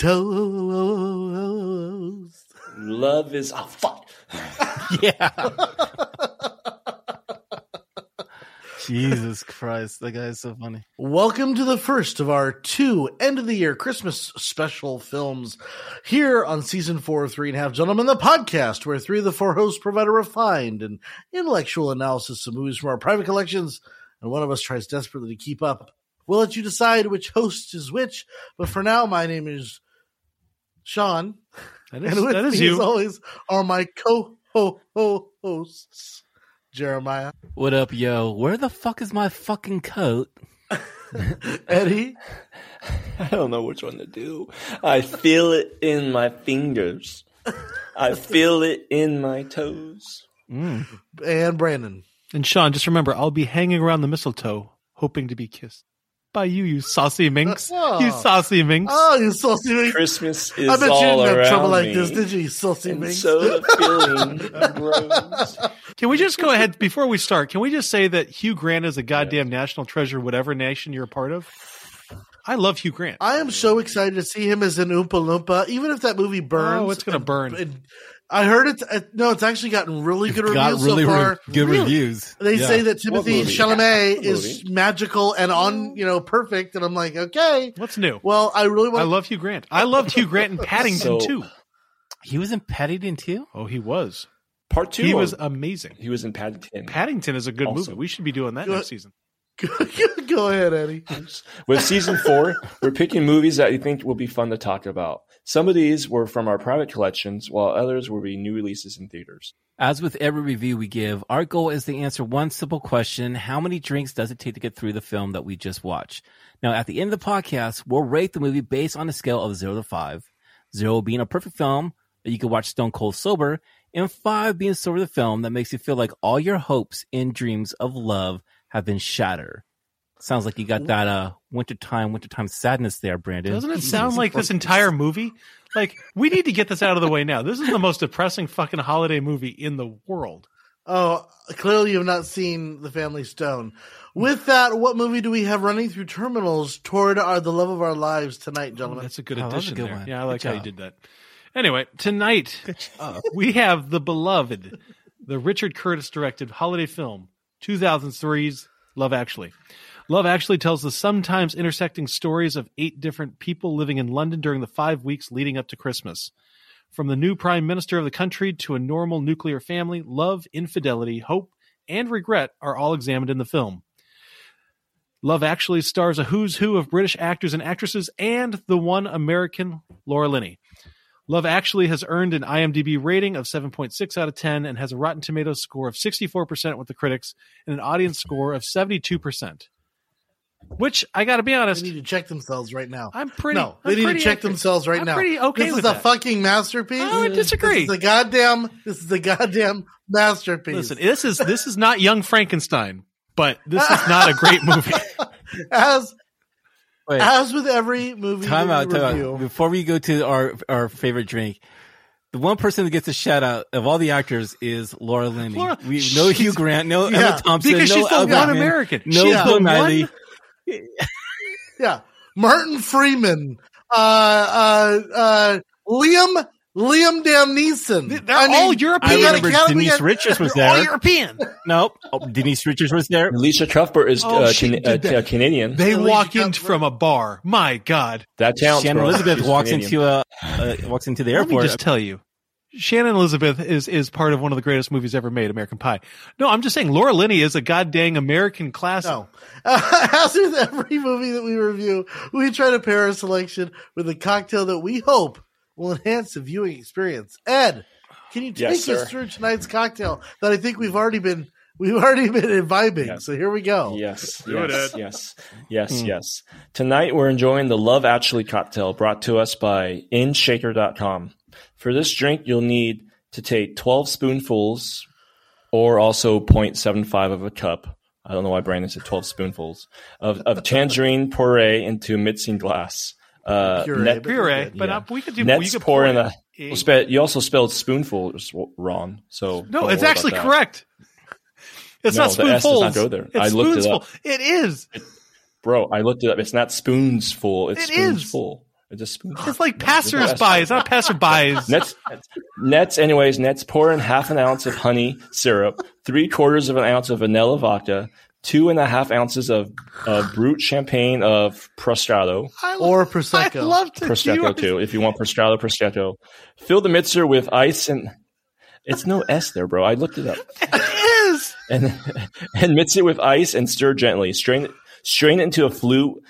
toes. Love is oh fuck. Yeah. Jesus Christ, that guy is so funny. Welcome to the first of our two end of the year Christmas special films here on season four of Three and a Half Gentlemen, the podcast where three of the four hosts provide a refined and intellectual analysis of movies from our private collections, and one of us tries desperately to keep up. We'll let you decide which host is which, but for now, my name is Sean, That and with that is me, as always, are my co-hosts, Jeremiah, What up, yo? Where the fuck is my fucking coat? Eddie, I don't know which one to do. I feel it in my fingers. I feel it in my toes. Mm. and Brandon. And Sean, just remember, I'll be hanging around the mistletoe, hoping to be kissed by you, you saucy minx. Uh, oh. You saucy minx. Oh, you saucy minx. Christmas is I bet you didn't have around trouble like this, did you, saucy and minx? so the feeling grows. Can we just go ahead before we start? Can we just say that Hugh Grant is a goddamn national treasure, whatever nation you're a part of? I love Hugh Grant. I am so excited to see him as an Oompa Loompa, even if that movie oh, burns. Oh, it's gonna and- burn. and I heard it. uh, No, it's actually gotten really good Got reviews really so far. re- good reviews. They Yeah. say that Timothy movie? Chalamet What is magical and on, you know, perfect. And I'm like, okay. What's new? Well, I really want. I love Hugh Grant. I loved Hugh Grant in Paddington So- too. He was in Paddington too? Oh, he was. Part two. He or- was amazing. he was in Paddington. Paddington is a good Also- movie. We should be doing that Good. next season. Go ahead, Eddie. With season four, we're picking movies that you think will be fun to talk about. Some of these were from our private collections, while others will be new releases in theaters. As with every review we give, our goal is to answer one simple question How many drinks does it take to get through the film that we just watched? Now, at the end of the podcast, we'll rate the movie based on a scale of 0 to 5. 0 being a perfect film that you can watch stone cold sober, and 5 being sober the film that makes you feel like all your hopes and dreams of love have been shattered. Sounds like you got that uh wintertime, wintertime sadness there, Brandon. Doesn't it sound like this entire movie? Like, we need to get this out of the way now. This is the most depressing fucking holiday movie in the world. Oh, clearly you have not seen The Family Stone. With that, what movie do we have running through terminals toward our the love of our lives tonight, gentlemen? That's a good Oh, that a addition good there. one. Yeah, I Good like how you did that. Anyway, tonight we have the beloved, the Richard Curtis directed holiday film, 2003's Love Actually. Love Actually tells the sometimes intersecting stories of eight different people living in London during the five weeks leading up to Christmas. From the new prime minister of the country to a normal nuclear family, love, infidelity, hope, and regret are all examined in the film. Love Actually stars a who's who of British actors and actresses and the one American Laura Linney. Love Actually has earned an IMDb rating of 7.6 out of 10 and has a Rotten Tomatoes score of 64% with the critics and an audience score of 72%. Which I got to be honest, They need to check themselves right now. I'm pretty. no, they I'm need to check okay- themselves right I'm now. pretty okay This with is a that. fucking masterpiece. Oh, I disagree. This is a goddamn. This is a goddamn masterpiece. Listen, this is this is not Young Frankenstein, but this is not a great movie. as Wait. as with every movie Time out, we time review, out. Before we go to our our favorite drink, the one person that gets a shout out of all the actors is Laura Linney. Laura- we no Hugh Grant, no yeah, Emma Thompson, because no she's the Al one Goodman, American. no She's Bill the Nighy. one- yeah, Martin Freeman, uh, uh, uh, Liam Liam Damn Neeson. They're I mean, all European. I remember Academy- Denise Richards was They're all. European. Nope, oh, Denise Richards was there. Elisha Cuthbert is Oh, uh, Can- uh, that. Canadian. They Elisha walk in Cuthbert. from a bar. My God. that counts. Shannon bro. Elizabeth She's walks Canadian. into a uh, walks into the airport. Let me airport. just tell you, Shannon Elizabeth is is part of one of the greatest movies ever made, American Pie. No, I'm just saying, Laura Linney is a goddamn American classic. No. Uh, as with every movie that we review, we try to pair our selection with a cocktail that we hope will enhance the viewing experience. Ed, can you take Yes, sir. us through tonight's cocktail that I think we've already been we've already been imbibing? Yes. So here we go. Yes, Do it, yes, Ed. yes, yes, yes. Tonight we're enjoying the Love Actually cocktail brought to us by InShaker.com. For this drink, you'll need to take 12 spoonfuls or also 0.75 of a cup. I don't know why Brandon said 12 spoonfuls of, of tangerine puree into a mixing glass. Uh, Puree, net- but- Puree, but Yeah. uh, we could do. Nets you could pour in it a- spe- you also spelled spoonful s- wrong. So No, it's actually correct. It's No, not the S does spoonfuls. not go there. It's I looked it up. spoonsful. It is. bro. I looked it up. It's not spoons full. It's It is. Full. It's just. It's like No, there's no S. passers-by. It's not passerbys. Nets, nets, anyways, Nets pour in half an ounce of honey syrup, three quarters of an ounce of vanilla vodka, two and a half ounces of uh, brut champagne of Prosciutto, I lo- Or I prosecco. love to Prosciutto you are- too, if you want Prosciutto, Prosciutto. Fill the mixer with ice and it's no S there, bro. I looked it up. It is. And and mix it with ice and stir gently. Strain it, strain it into a flute.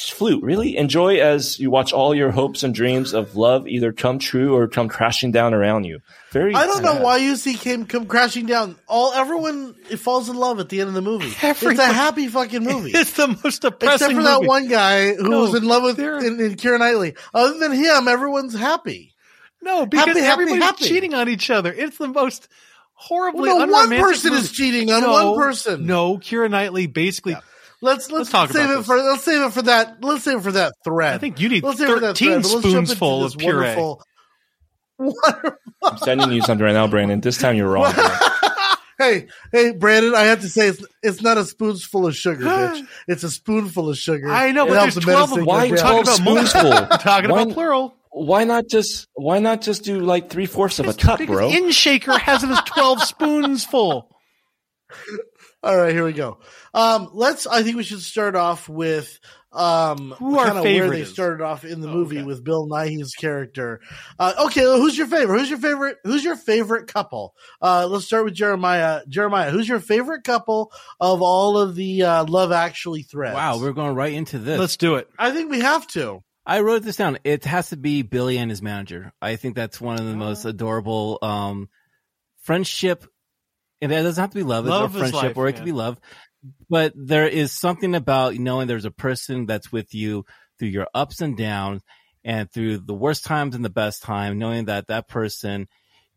Flute, really? Enjoy as you watch all your hopes and dreams of love either come true or come crashing down around you. Very. I don't know why you see came come crashing down. All everyone it falls in love at the end of the movie. It's a happy fucking movie. It's the most depressing Except for that movie. one guy who No, was in love with in, in Knightley. Other than him, everyone's happy. No, because Happy, everybody's happy. cheating on each other. It's the most horribly Well, no, one person movie. is cheating on no, one person. No, Keira Knightley basically. Let's let's, Let's talk save about it this. for let's save it for that let's save it for that thread. I think you need let's save it for that 13 thread, but let's jump into spoonsful of puree. wonderful- wonderful- I'm sending you something right now, Brandon. This time you're wrong. hey, hey, Brandon, I have to say it's it's not a spoonful of sugar, bitch. It's a spoonful of sugar. I know, It but there's the 12 of medicine them. go Why talking 12 about multiple- spoonsful? We're talking Why- about plural. Why not just why not just do like three fourths of a cup, bro? In Shaker has it as 12 spoons full. All right, here we go. Um, let's. I think we should start off with um, Who our kinda where they is. started off in the Oh, movie okay. with Bill Nighy's character. Uh, okay, well, who's your favorite? Who's your favorite? Who's your favorite couple? Uh, let's start with Jeremiah. Jeremiah, who's your favorite couple of all of the uh, Love Actually threads? Wow, we're going right into this. Let's do it. I think we have to. I wrote this down. It has to be Billy and his manager. I think that's one of the most Oh. adorable um, friendship. And it doesn't have to be love, Love it's is or friendship, life, or it yeah. could be love. But there is something about knowing there's a person that's with you through your ups and downs, and through the worst times and the best time. Knowing that that person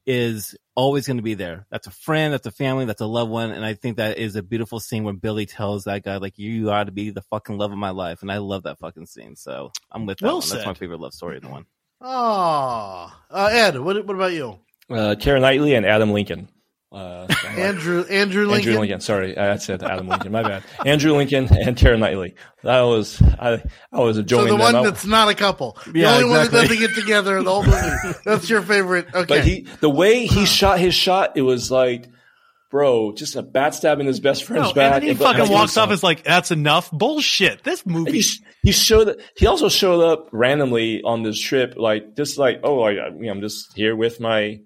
is always going to be there. That's a friend, that's a family, that's a loved one, and I think that is a beautiful scene when Billy tells that guy like, "You ought to be the fucking love of my life," and I love that fucking scene. So I'm with that Well one. That's my favorite love story. In the one. Oh, uh, Ed, what, what about you? Uh, Karen Knightley and Adam Lincoln. Uh, Andrew Andrew Lincoln. Andrew Lincoln. Sorry, I said Adam Lincoln. My bad. Andrew Lincoln and Tara Knightley. That was I. I was a joke. So enjoying the them one out. that's not a couple. The Yeah, only one that exactly. doesn't get together in the whole movie. That's your favorite. Okay. But he, the way he shot his shot, it was like, bro, just a bat stabbing his best friend's No, and back. then he and- fucking and- walks off as like, that's enough. Bullshit. This movie. he, sh- he showed he also showed up randomly on this trip, like just like oh, I, I, you know, I'm just here with my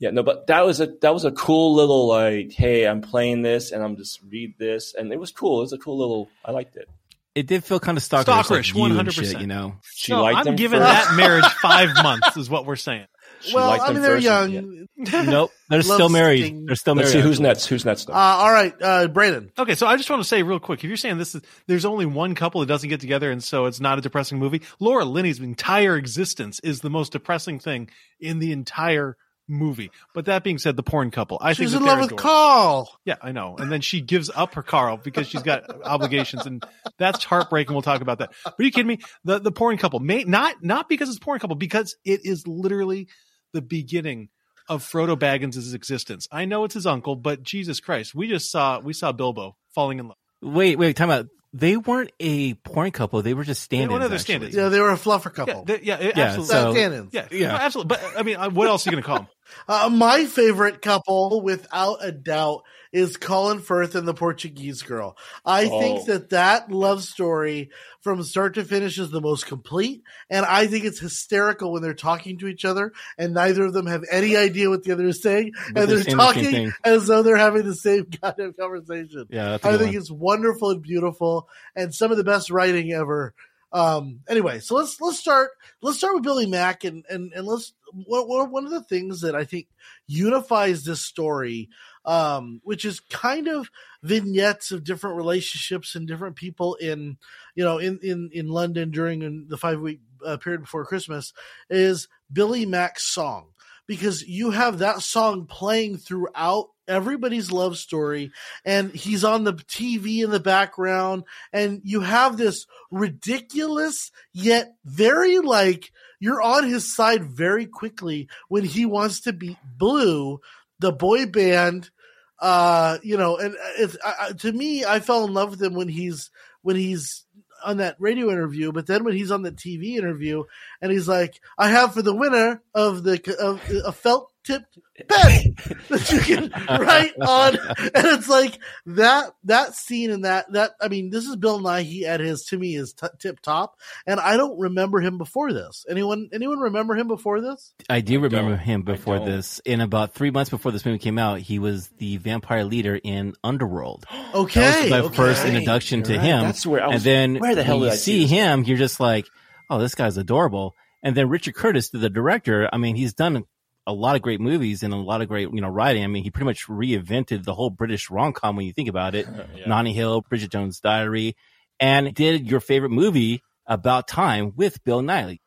yeah no, but that was a that was a cool little like hey, I'm playing this and I'm just read this and it was cool. It was a cool little. I liked it. It did feel kind of stalkerish, Stalkerish, like you 100%. shit, you know. She No, liked I'm giving first. that marriage five months, is what we're saying. She well, I mean, they're young. yeah. Nope, they're still married. sting. They're still married. Let's see who's actually. next. Who's next? Though? Uh, all right, uh, Brandon. Okay, so I just want to say real quick, if you're saying this is there's only one couple that doesn't get together and so it's not a depressing movie, Laura Linney's entire existence is the most depressing thing in the entire movie. But that being said, the porn couple, I She's think in that love with adorable. Carl. Yeah, I know. And then she gives up her Carl because she's got obligations, and that's heartbreaking. We'll talk about that. But are you kidding me? The the porn couple, may, not not because it's porn couple, because it is literally the beginning of Frodo Baggins' existence. I know it's his uncle, but Jesus Christ, we just saw we saw Bilbo falling in love. Wait, wait, time out. They weren't a porn couple. They were just They stand-ins. were stand-ins. Yeah, they were a fluffer Yeah, couple. they- yeah, Yeah, absolutely. so- Stand-ins. yeah, yeah. no, absolutely. But I mean, what else are you going to call them? Uh, my favorite couple, without a doubt, is Colin Firth and the Portuguese girl. I Oh. think that that love story from start to finish is the most complete, and I think it's hysterical when they're talking to each other and neither of them have any idea what the other is saying, But and they're saying the talking as though they're having the same goddamn conversation. Yeah, I think one. it's wonderful and beautiful, and some of the best writing ever. Um, anyway, so let's let's start let's start with Billy Mack, and and and let's one- one one of the things that I think unifies this story, um, which is kind of vignettes of different relationships and different people in you know in in in London during the five week uh, period before Christmas, is Billy Mack's song because you have that song playing throughout everybody's love story and he's on the TV in the background and you have this ridiculous yet very like you're on his side very quickly when he wants to beat Blue, the boy band uh you know and uh, it's I, uh, uh, to me i fell in love with him when he's when he's on that radio interview but then when he's on the tv interview and he's like i have for the winner of the of a felt tipped pen that you can write on and it's like that that scene and that that i mean this is bill nighy at his to me is t- tip top and i don't remember him before this anyone anyone remember him before this I do remember don't. him before this. In about three months before this movie came out, he was the vampire leader in Underworld. okay That was my okay. first introduction to You're right. him. That's where I and then where the hell when did you I see see this? him, you're just like, oh, this guy's adorable. And then Richard Curtis, the director, I mean, he's done a lot of great movies and a lot of great, you know, writing. I mean, he pretty much reinvented the whole British rom com when you think about it. Yeah. Notting Hill, Bridget Jones' Diary, and did your favorite movie about time with Bill Nighy.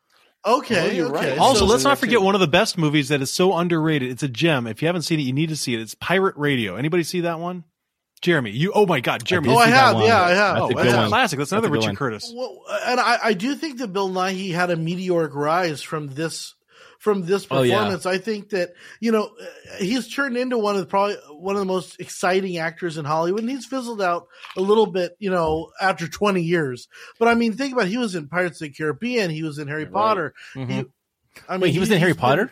okay Well, you're okay right. Also, So- let's not forget too. one of the best movies that is so underrated. It's a gem. If you haven't seen it, you need to see it. It's Pirate Radio. Anybody see that one? Jeremy, you. Oh my God, Jeremy. did Oh, I have. one. Yeah, I have. That's Oh, a good that's one. classic. That's another a Richard one. Curtis. Well, and I, I do think that Bill Nighy had a meteoric rise from this from this Oh, yeah. performance. I think that you know uh, he's turned into one of the probably one of the most exciting actors in Hollywood. And he's fizzled out a little bit, you know, after twenty years. But I mean, think about it. he was in Pirates of the Caribbean. He was in Harry Right. Potter. Mhm. He, I mean, Wait, he was in Harry he's been- Potter?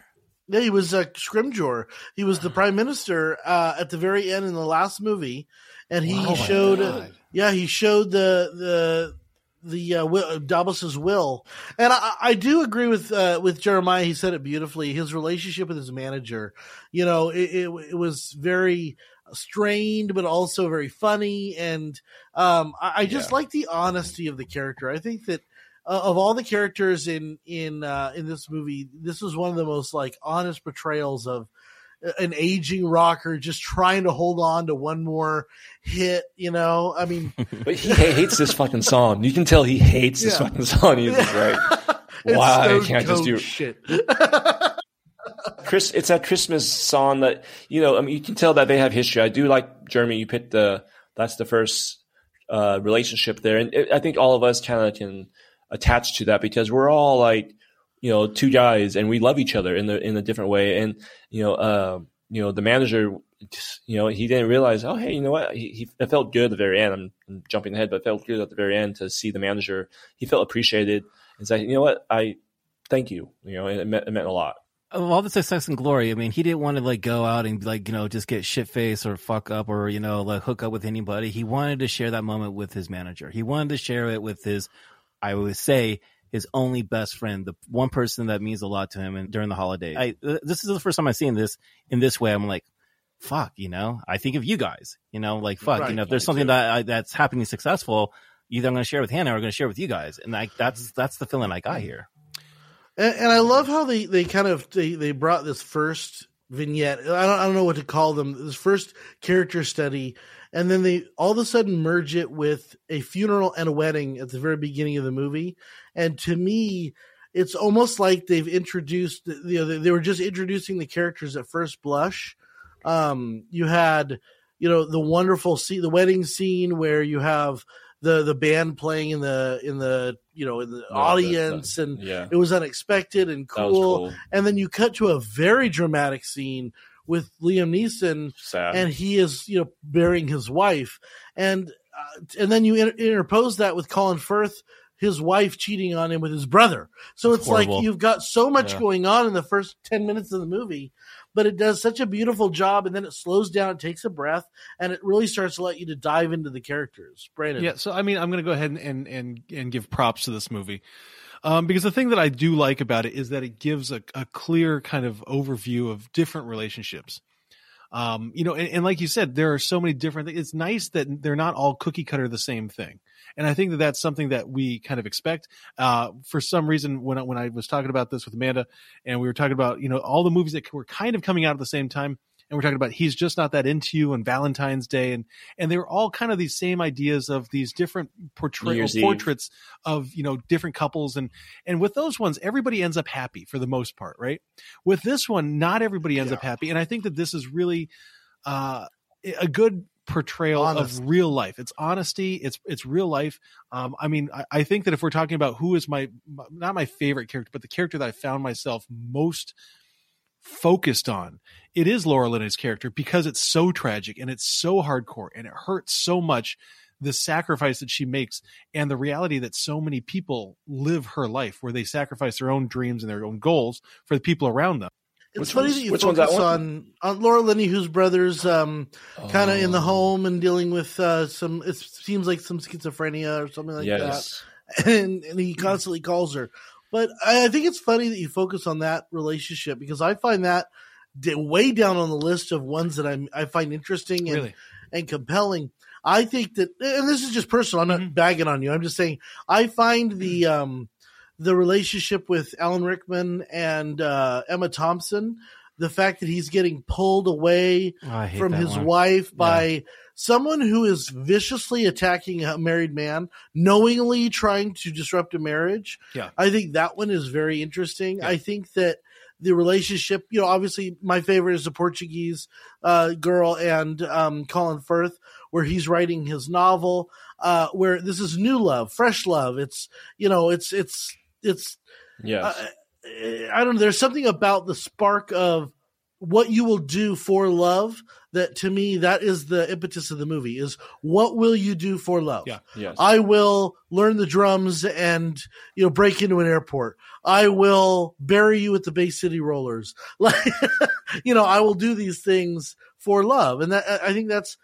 yeah, he was uh, Scrimgeour. He was the prime minister uh, at the very end in the last movie, and he Oh showed. God. Yeah, he showed the the the uh, will, Davos's will, and I, I do agree with uh, with Jeremiah. He said it beautifully. His relationship with his manager, you know, it, it, it was very strained, but also very funny, and um, I, I just Yeah. like the honesty of the character. I think that uh, of all the characters in in uh, in this movie, this was one of the most like honest portrayals of an aging rocker just trying to hold on to one more hit. You know, I mean, But he hates this fucking song. You can tell he hates this fucking song. He's just like, Why Stone can't I just do- shit? Chris, it's that Christmas song that you know. I mean, you can tell that they have history. I do like Jeremy. You picked the that's the first uh, relationship there, and it, I think all of us kind of can attach to that because we're all like you know two guys and we love each other in the in a different way. And you know, uh, you know, the manager, just, you know, he didn't realize. Oh, hey, you know what? He, he it felt good at the very end. I'm, I'm jumping ahead, but it felt good at the very end to see the manager. He felt appreciated. It's like you know what? I thank you. You know, it meant, it meant a lot. all the success and glory, I mean, he didn't want to like go out and like, you know, just get shit faced or fuck up or, you know, like hook up with anybody. He wanted to share that moment with his manager. He wanted to share it with his, I would say, his only best friend, the one person that means a lot to him and during the holidays. I, this is the first time I've seen this in this way. I'm like, fuck, you know, I think of you guys, you know, like fuck, Right, you know, if there's something too. that I, that's happening successful, either I'm going to share with Hannah or I'm going to share with you guys. And like, that's, that's the feeling I got mm-hmm. here. And, and I love how they, they kind of they, they brought this first vignette. I don't I don't know what to call them. This first character study, and then they all of a sudden merge it with a funeral and a wedding at the very beginning of the movie. And to me, it's almost like they've introduced. You know, they, were just introducing the characters at first blush. Um, you had you know the wonderful scene, the wedding scene where you have the the band playing in the in the you know in the audience and Yeah, it was unexpected and that cool. cool. And then you cut to a very dramatic scene with Liam Neeson, Sad. and he is you know burying his wife, and uh, and then you inter- interpose that with Colin Firth, his wife cheating on him with his brother. So That's it's like you've got so much Yeah. going on in the first ten minutes of the movie. But it does such a beautiful job, and then it slows down, it takes a breath, and it really starts to let you to dive into the characters. Brandon, Yeah, so I mean, I'm going to go ahead and, and and and give props to this movie, um, because the thing that I do like about it is that it gives a, a clear kind of overview of different relationships. Um, you know, and, and like you said, there are so many different things. It's nice that they're not all cookie cutter the same thing. And I think that that's something that we kind of expect. Uh, for some reason, when I, when I was talking about this with Amanda, and we were talking about you know all the movies that were kind of coming out at the same time, and we're talking about he's just not that into you and Valentine's Day and and they're all kind of these same ideas of these different portray- portraits of you know different couples and and with those ones everybody ends up happy for the most part, right? With this one, not everybody ends up happy, and I think that this is really uh, a good portrayal Honest. of real life. It's honesty. It's it's real life. Um, I mean, I, I think that if we're talking about who is my not my favorite character, but the character that I found myself most focused on, it is Laura Linney's character because it's so tragic and it's so hardcore and it hurts so much. The sacrifice that she makes and the reality that so many people live her life where they sacrifice their own dreams and their own goals for the people around them. It's Which funny one's- that you which one's that focus on on Laura Linney, whose brother's um, kind of in the Oh. home and dealing with uh, some. It seems like some schizophrenia or something like yes. that, and, and he constantly calls her. But I, I think it's funny that you focus on that relationship because I find that way down on the list of ones that I'm I find interesting and Really, and compelling. I think that, and this is just personal. I'm not Mhm. bagging on you. I'm just saying I find the um, the relationship with Alan Rickman and uh, Emma Thompson, the fact that he's getting pulled away Oh, from his one. wife by someone who is viciously attacking a married man, knowingly trying to disrupt a marriage. Yeah. I think that one is very interesting. Yeah. I think that the relationship, you know, obviously my favorite is the Portuguese uh, girl and um, Colin Firth, where he's writing his novel, uh, where this is new love, fresh love. It's, you know, it's, it's, it's, Yes. uh, I don't know. There's something about the spark of what you will do for love that to me that is the impetus of the movie is what will you do for love? Yeah. yes. i will learn the drums and you know break into an airport. I will bury you at the bay city rollers. Like you know i will do these things for love. And that i think that's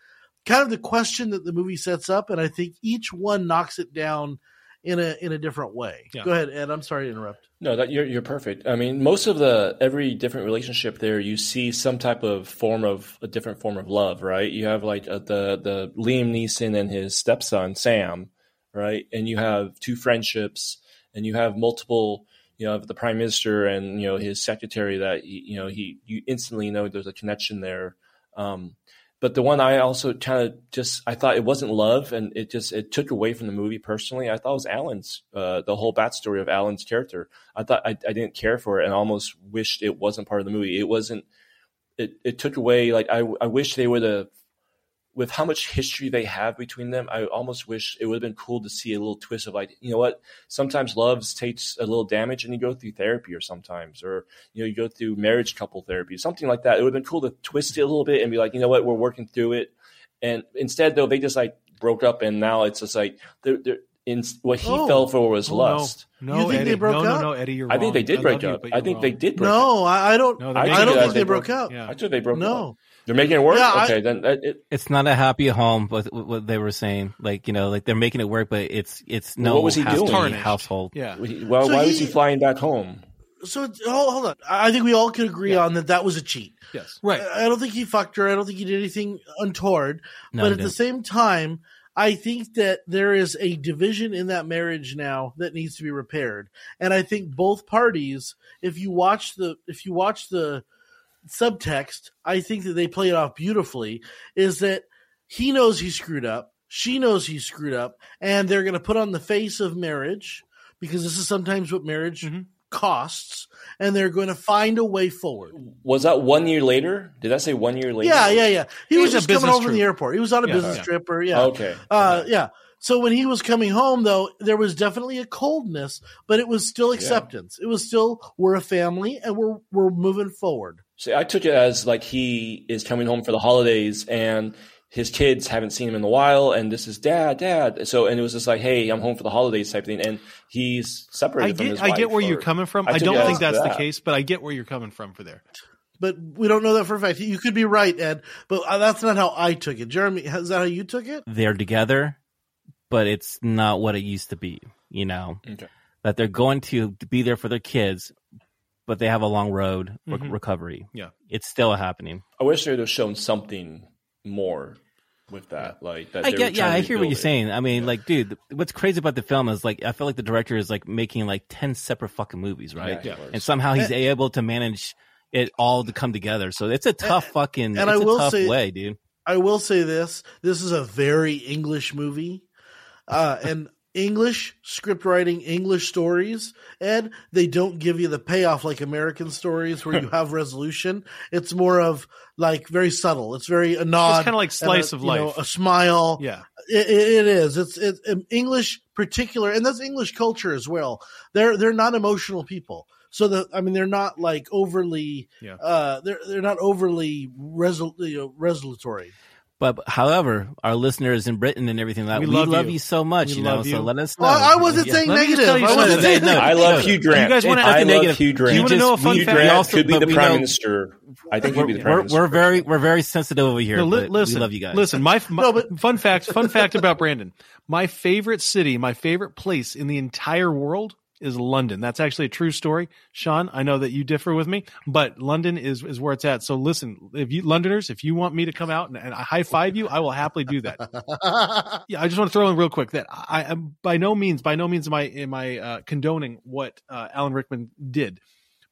kind of the question that the movie sets up. And i think each one knocks it down in a in a different way Yeah. go ahead ed i'm sorry to interrupt No, that you're you're perfect. I mean, most of the every different relationship there, you see some type of form of a different form of love, right? You have like uh, the the Liam Neeson and his stepson Sam, right? And you have two friendships, and you have multiple. You know, the prime minister and you know his secretary that he- you know he you instantly know there's a connection there. Um, but the one I also kind of just I thought it wasn't love, and it just it took away from the movie personally. I thought it was Alan's uh, the whole backstory of Alan's character. I thought I, I didn't care for it, and almost wished it wasn't part of the movie. It wasn't. It it took away like I I wish they would have. With how much history they have between them, I almost wish it would have been cool to see a little twist of like, you know what? Sometimes love takes a little damage, and you go through therapy, or sometimes, or you know, you go through marriage couple therapy, something like that. It would have been cool to twist it a little bit and be like, you know what? We're working through it. And instead, though, they just like broke up, and now it's just like they're, they're in what he Oh. fell for was Oh, lust. No, You no, think Eddie. they broke no, up? no, no, Eddie, you're wrong. I think they did break love you, up. I you're think they did break up. no I, I don't No, I they're I, making think don't think was- they broke up Yeah. I thought they broke up. No They're making it work. Yeah, I- okay, then that, it, It's not a happy home, but what they were saying, like you know, like they're making it work, but it's it's Well, no what was he happy doing? Tarnished. household. Yeah. well, So why he- was he flying back home? so hold, hold on i I think we all can agree Yeah. on that that was a cheat Yes. Right. I I don't think he fucked her. I don't think he did anything untoward. No, but at the didn't. same time, I think that there is a division in that marriage now that needs to be repaired. And I think both parties, if you watch the if you watch the subtext, I think that they play it off beautifully, is that he knows he screwed up, she knows he screwed up, and they're gonna put on the face of marriage, because this is sometimes what marriage Mhm. costs, and they're going to find a way forward. Was that one year later? Did I say one year later? Yeah, yeah, yeah. He It was was just coming business home from the airport. He was on a Yeah, business yeah. trip, or yeah, Okay. uh, yeah. So when he was coming home, though, there was definitely a coldness, but it was still acceptance. It was still we're a family and we're we're moving forward. See, I took it as like he is coming home for the holidays and his kids haven't seen him in a while, and this is dad, dad. So, and it was just like, hey, I'm home for the holidays type thing, and he's separated I from get, his I get wife, where you're coming from. I I, don't think as that's the case, but I get where you're coming from for there. But we don't know that for a fact. You could be right, Ed, but uh, that's not how I took it. Jeremy, is that how you took it? They're together, but it's not what it used to be. You know Okay. that they're going to be there for their kids, but they have a long road for Mhm. recovery. Yeah. It's still happening. I wish they would have shown something more with that. Like that. I get, yeah, I hear what build you're it. saying. I mean, like, dude, what's crazy about the film is like, I feel like the director is like making like ten separate fucking movies, right? Yeah, Yeah. and somehow he's able to manage it all to come together. So it's a tough fucking. and it's I a will tough say- way, dude. I will say this: this is a very English movie, uh, and English script writing, English stories, and they don't give you the payoff like American stories where you have resolution. It's more of like very subtle. It's very a nod, It's kind of like slice a, of you know, life. a smile. yeah. It, it, it is. It's it's um, English particular, and that's English culture as well. They're they're not emotional people. So the I mean they're not like overly Yeah. uh they're they're not overly resol- you know, resolutory. But however, our listeners in Britain and everything like that We we, love love, you. you. so much, We you know. love So let us know. Well, I wasn't Yeah. saying Let negative. I wasn't saying No, I love. Hugh Grant. You guys wanna- I love negative. Hugh Grant. You wanna know a fun Hugh fact? Grant also- could be the prime know- minister. I think he'd be the prime We're, minister. we're very we're very sensitive over here. No, li- listen, we love you guys. Listen, my, my No, but- fun fact, fun fact about Brandon. My favorite city, my favorite place in the entire world is London. That's actually a true story. Sean, I know that you differ with me, but London is, is where it's at. So listen, if you Londoners, if you want me to come out and, and I high five you, I will happily do that. Yeah, I just want to throw in real quick that I am by no means, by no means am I am I uh, condoning what uh, Alan Rickman did,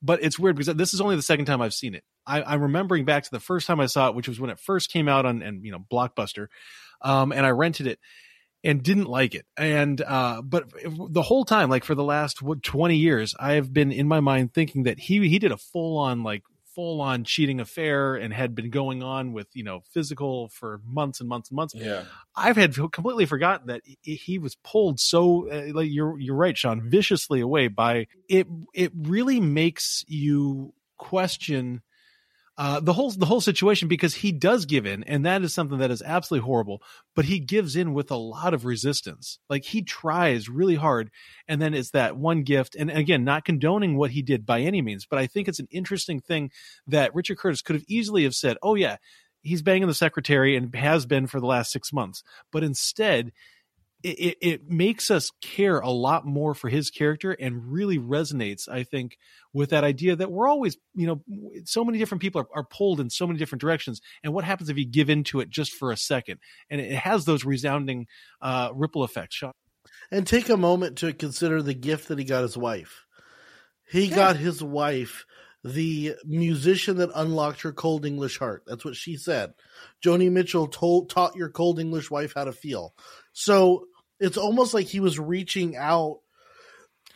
but it's weird because this is only the second time I've seen it. I, I'm remembering back to the first time I saw it, which was when it first came out on and you know Blockbuster, um, and I rented it and didn't like it. And uh, but the whole time, like for the last what, 20 years, I have been in my mind thinking that he he did a full on like full on cheating affair and had been going on with you know physical for months and months and months. yeah. I've had completely forgotten that he- he was pulled so uh, like you're you're right, Sean, viciously away by it. It really makes you question uh, the whole the whole situation because he does give in, and that is something that is absolutely horrible. But he gives in with a lot of resistance. Like he tries really hard, and then it's that one gift. And again, not condoning what he did by any means, but I think it's an interesting thing that Richard Curtis could have easily have said, "Oh yeah." He's banging the secretary and has been for the last six months. But instead, it, it, makes us care a lot more for his character and really resonates, I think, with that idea that we're always, you know, so many different people are, are pulled in so many different directions. And what happens if you give into it just for a second? And it has those resounding uh, ripple effects. Sean. and take a moment to consider the gift that he got his wife. He got his wife the musician that unlocked her cold English heart. That's what she said. Joni Mitchell told taught your cold English wife how to feel. So it's almost like he was reaching out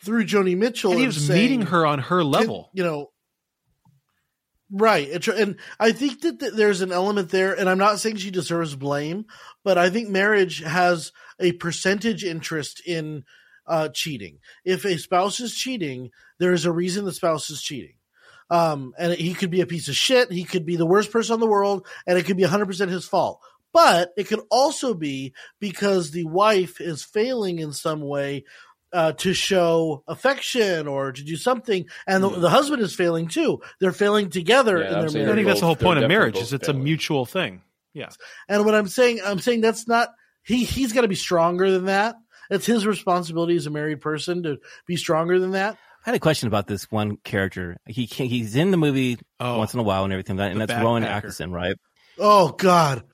through Joni Mitchell And he was saying, meeting her on her level. you know. Right. And I think that th- there's an element there, and I'm not saying she deserves blame, but I think marriage has a percentage interest in uh, cheating. If a spouse is cheating, there is a reason the spouse is cheating. Um, and he could be a piece of shit. He could be the worst person in the world, and it could be 100% his fault. But it could also be because the wife is failing in some way uh, to show affection or to do something, and the, Yeah. the husband is failing too. They're failing together Yeah, in their absolutely. I think that's the whole point of marriage is both it's a mutual thing. Yeah. And what I'm saying, I'm saying that's not he. He's got to be stronger than that. It's his responsibility as a married person to be stronger than that. I had a question about this one character. He he's in the movie Oh. once in a while and everything like that, and that's Rowan. Atkinson, right? Oh God,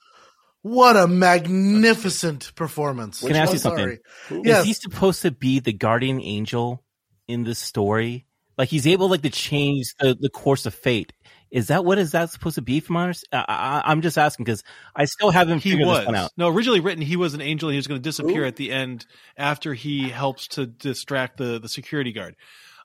what a magnificent performance! Can I ask I'm you something? sorry. Who- Yes. Is he supposed to be the guardian angel in this story? Like he's able like to change the, the course of fate. Is that what is that supposed to be from honest? I, I, I'm just asking because I still haven't He figured was this one out. no originally written. He was an angel. and He was going to disappear Who? at the end after he helps to distract the the security guard.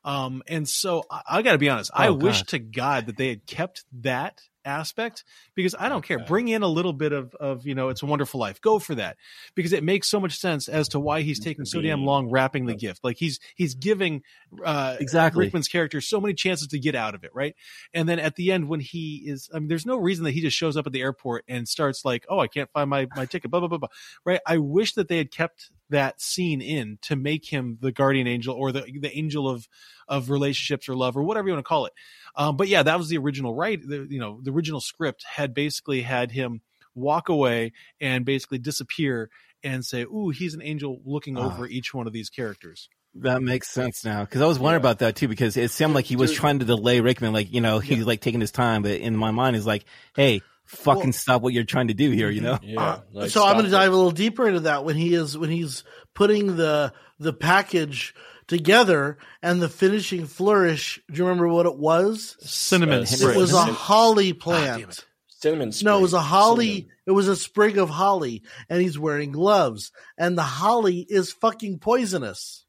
Um, and so I, I got to be honest. I Oh, wish to God that they had kept that aspect because I don't care. Okay. Bring in a little bit of of you know, it's a wonderful life. Go for that because it makes so much sense as to why he's taking so damn long wrapping the gift. Like he's he's giving uh, Exactly. Rickman's character so many chances to get out of it, right? And then at the end, when he is, I mean, there's no reason that he just shows up at the airport and starts like, "Oh, I can't find my my ticket," blah blah blah blah. Right? I wish that they had kept that scene in to make him the guardian angel or the the angel of of relationships or love or whatever you want to call it. Um, but yeah, that was the original right. The, you know, the original script had basically had him walk away and basically disappear and say, "Ooh, he's an angel looking Ah. over each one of these characters." That makes sense now because I was wondering Yeah. about that too because it seemed like he was Dude. trying to delay Rickman, like you know he's like taking his time, but in my mind is like, hey, fucking Well- stop what you're trying to do here, you know? Yeah. Uh, so I'm going to it. dive a little deeper into that when he is when he's putting the the package together, and the finishing flourish. Do you remember what it was? Cinnamon Uh. It was a holly plant. it. Cinnamon. No, it was a holly. Cinnamon. It was a sprig of holly, and he's wearing gloves. And the holly is fucking poisonous.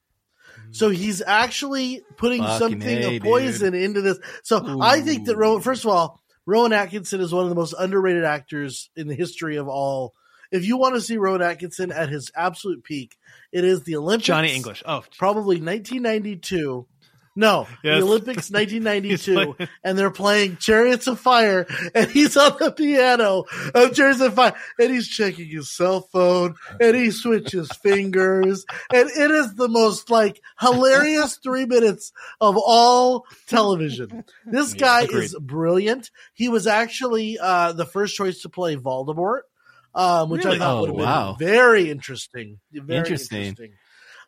So he's actually putting Fucking something A, of poison into this. So I think that Rowan, first of all, Rowan Atkinson is one of the most underrated actors in the history of all. If you want to see Rowan Atkinson at his absolute peak, it is the Olympics. Johnny English. Oh, Probably 1992. No, Yes. the Olympics 1992, playing- and they're playing Chariots of Fire, and he's on the piano of Chariots of Fire, and he's checking his cell phone, and he switches fingers, and it is the most like hilarious three minutes of all television. This guy is brilliant. He was actually uh, the first choice to play Voldemort, um, which Really? I thought Oh, would have been very interesting. Very Interesting. interesting.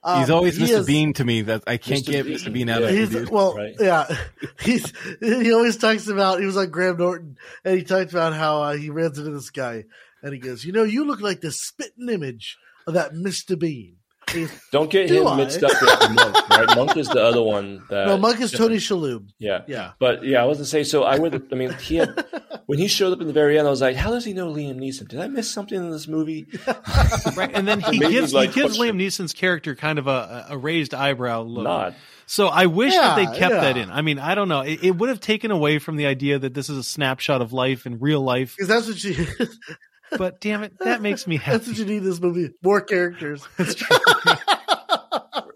He's Um, always he Mr. is- Bean to me. That I can't Mr. get Bean. Mr. Bean out Yeah. of He's, here, dude. well, right? yeah. He's he always talks about he was on Graham Norton and he talked about how uh, he runs into this guy and he goes, you know, you look like the spitting image of that Mister Bean. He's- Don't get Do him I? mixed up with the monk, right? Monk is the other one that. no, Monk is Tony Shalhoub. Yeah. Yeah, But yeah, I was gonna say. So I would. I mean, he had when he showed up in the very end. I was like, how does he know Liam Neeson? Did I miss something in this movie? right. And then he Maybe gives like he gives Liam Neeson's character kind of a, a raised eyebrow look. Not. So I wish that they kept yeah. that in. I mean, I don't know. It, it would have taken away from the idea that this is a snapshot of life in real life. because that's what you But damn it, that makes me that's what happy. you need in this movie. More characters. That's true.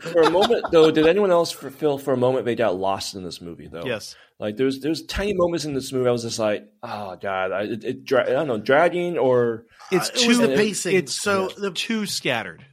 For a moment, though, did anyone else for, feel for a moment they got lost in this movie? Though, yes. Like there's there's tiny moments in this movie. I was just like, oh god, I, it, it dra- I don't know, dragging or It's Uh, it was too the pacing. It's so yeah, the too scattered.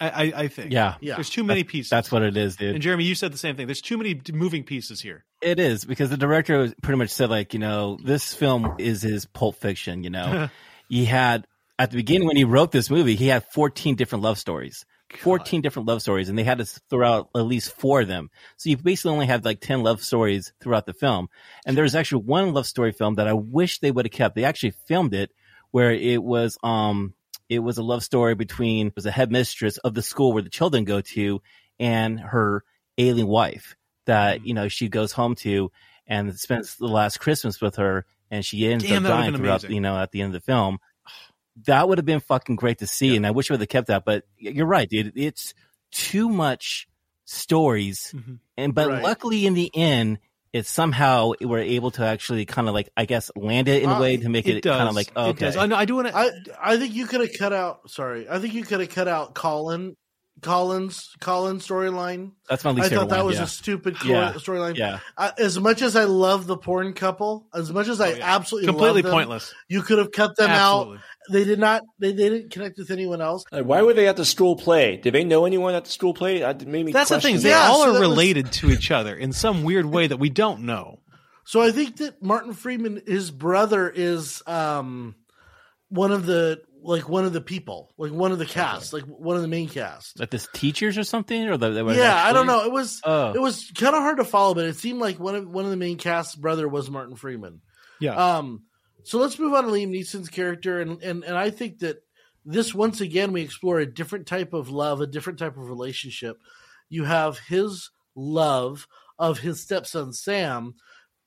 I, I, I think. Yeah, yeah. There's too many pieces. that's what it is, dude. and Jeremy, you said the same thing. There's too many moving pieces here. It is because the director pretty much said like, you know, this film is his Pulp Fiction. You know, he had at the beginning when he wrote this movie, he had 14 different love stories, 14 different love stories, and they had to throw out at least four of them. So you basically only had like 10 love stories throughout the film. And there's actually one love story film that I wish they would have kept. They actually filmed it where it was, um, it was a love story between was a headmistress of the school where the children go to and her alien wife that you know she goes home to and spends the last Christmas with her, and she ends Damn, up dying throughout. amazing. You know, at the end of the film, that would have been fucking great to see, and I wish we would have kept that. But you're right, dude. It's too much stories, Mhm. and but Right. luckily in the end. It somehow we're able to actually kind of like I guess land it in a Uh, way to make it, It kind of like oh, It okay. does. I, know, I do want to. I I think you could have cut out. Sorry, I think you could have cut out Colin Collins Collins storyline. That's my least I favorite thought that one, was yeah. a stupid cor- Yeah. storyline. yeah. I, as much as I love the porn couple, as much as I Oh, yeah. absolutely completely love them, pointless. you could have cut them Absolutely. out. They did not. They, they didn't connect with anyone else. like, why were they at the school play? Did they know anyone at the school play? I made me That's the thing. They Yeah, all so are that was- related to each other in some weird way that we don't know. So I think that Martin Freeman, his brother, is um one of the like one of the people, like one of the cast, like one of the main cast. Like this teachers or something, or the, Yeah, I don't know. It was Oh. it was kind of hard to follow, but it seemed like one of one of the main cast's brother was Martin Freeman. Yeah. Um, so let's move on to Liam Neeson's character, and and and I think that this once again we explore a different type of love, a different type of relationship. You have his love of his stepson Sam,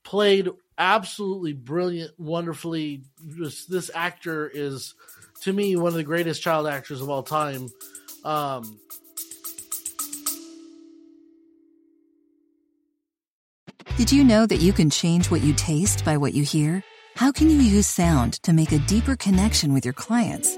played absolutely brilliant, wonderfully. This, this actor is, to me, one of the greatest child actors of all time. Um, Did you know that you can change what you taste by what you hear? How can you use sound to make a deeper connection with your clients?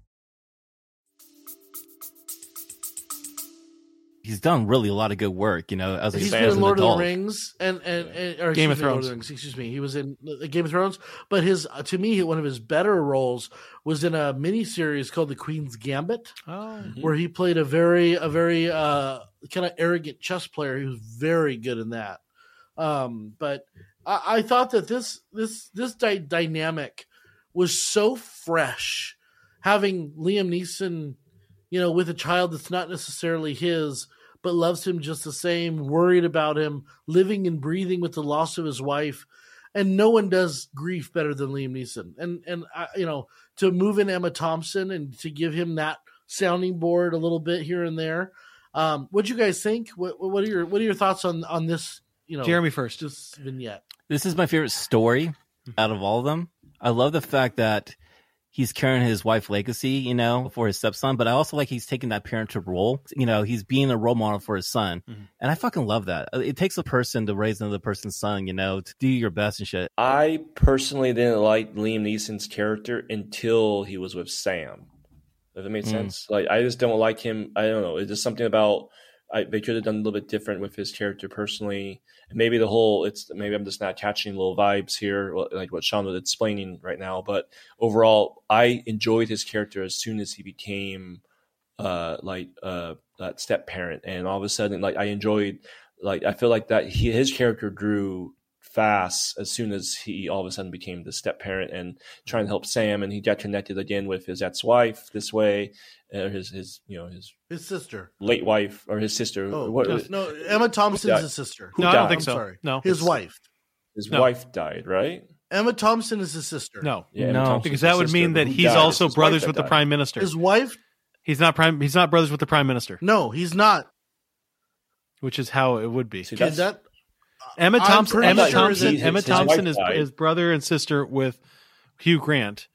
he's done really a lot of good work. You know, as a, he's as been in an Lord of the Rings and and, and or Game of excuse Lord Thrones. the Rings, excuse me. He was in uh, Game of Thrones, but his uh, to me one of his better roles was in a miniseries called The Queen's Gambit, oh. where he played a very a very uh, kind of arrogant chess player. He was very good in that. Um, but I, I thought that this this this dy- dynamic was so fresh. Having Liam Neeson, you know, with a child that's not necessarily his, but loves him just the same, worried about him, living and breathing with the loss of his wife, and no one does grief better than Liam Neeson. And and I, you know, to move in Emma Thompson and to give him that sounding board a little bit here and there. Um, what do you guys think? What what are your what are your thoughts on on this? You know, Jeremy first. this vignette. This is my favorite story out of all of them. I love the fact that he's carrying his wife legacy, you know, for his stepson, but I also like he's taking that parental role. You know, he's being a role model for his son. Mhm. And I fucking love that. It takes a person to raise another person's son, you know, to do your best and shit. I personally didn't like Liam Neeson's character until he was with Sam. If it made Mm. sense, like I just don't like him. I don't know. It's just something about I, they could have done a little bit different with his character personally. Maybe the whole it's maybe I'm just not catching little vibes here, like what Sean was explaining right now. But overall, I enjoyed his character as soon as he became uh like uh that step parent, and all of a sudden, like I enjoyed like I feel like that he his character grew fast as soon as he all of a sudden became the step parent and trying to help Sam, and he got connected again with his ex wife this way, or his his you know his His sister. late wife or his sister. Oh what, no, Emma Thompson's died? his sister. Who no, I don't died? think I'm so. sorry. No, His wife. his No. wife died, right? Emma Thompson is his sister. no, Yeah, No. Because that would sister, mean that he's died? also It's brothers with that the died. prime minister. His wife? He's not prime. He's not brothers with the prime minister, No, he's not. which is how it would be. See, Kid, that Emma Thompson. pretty Emma sure Thompson. that Emma his- his Thompson is died. is brother and sister with Hugh Grant,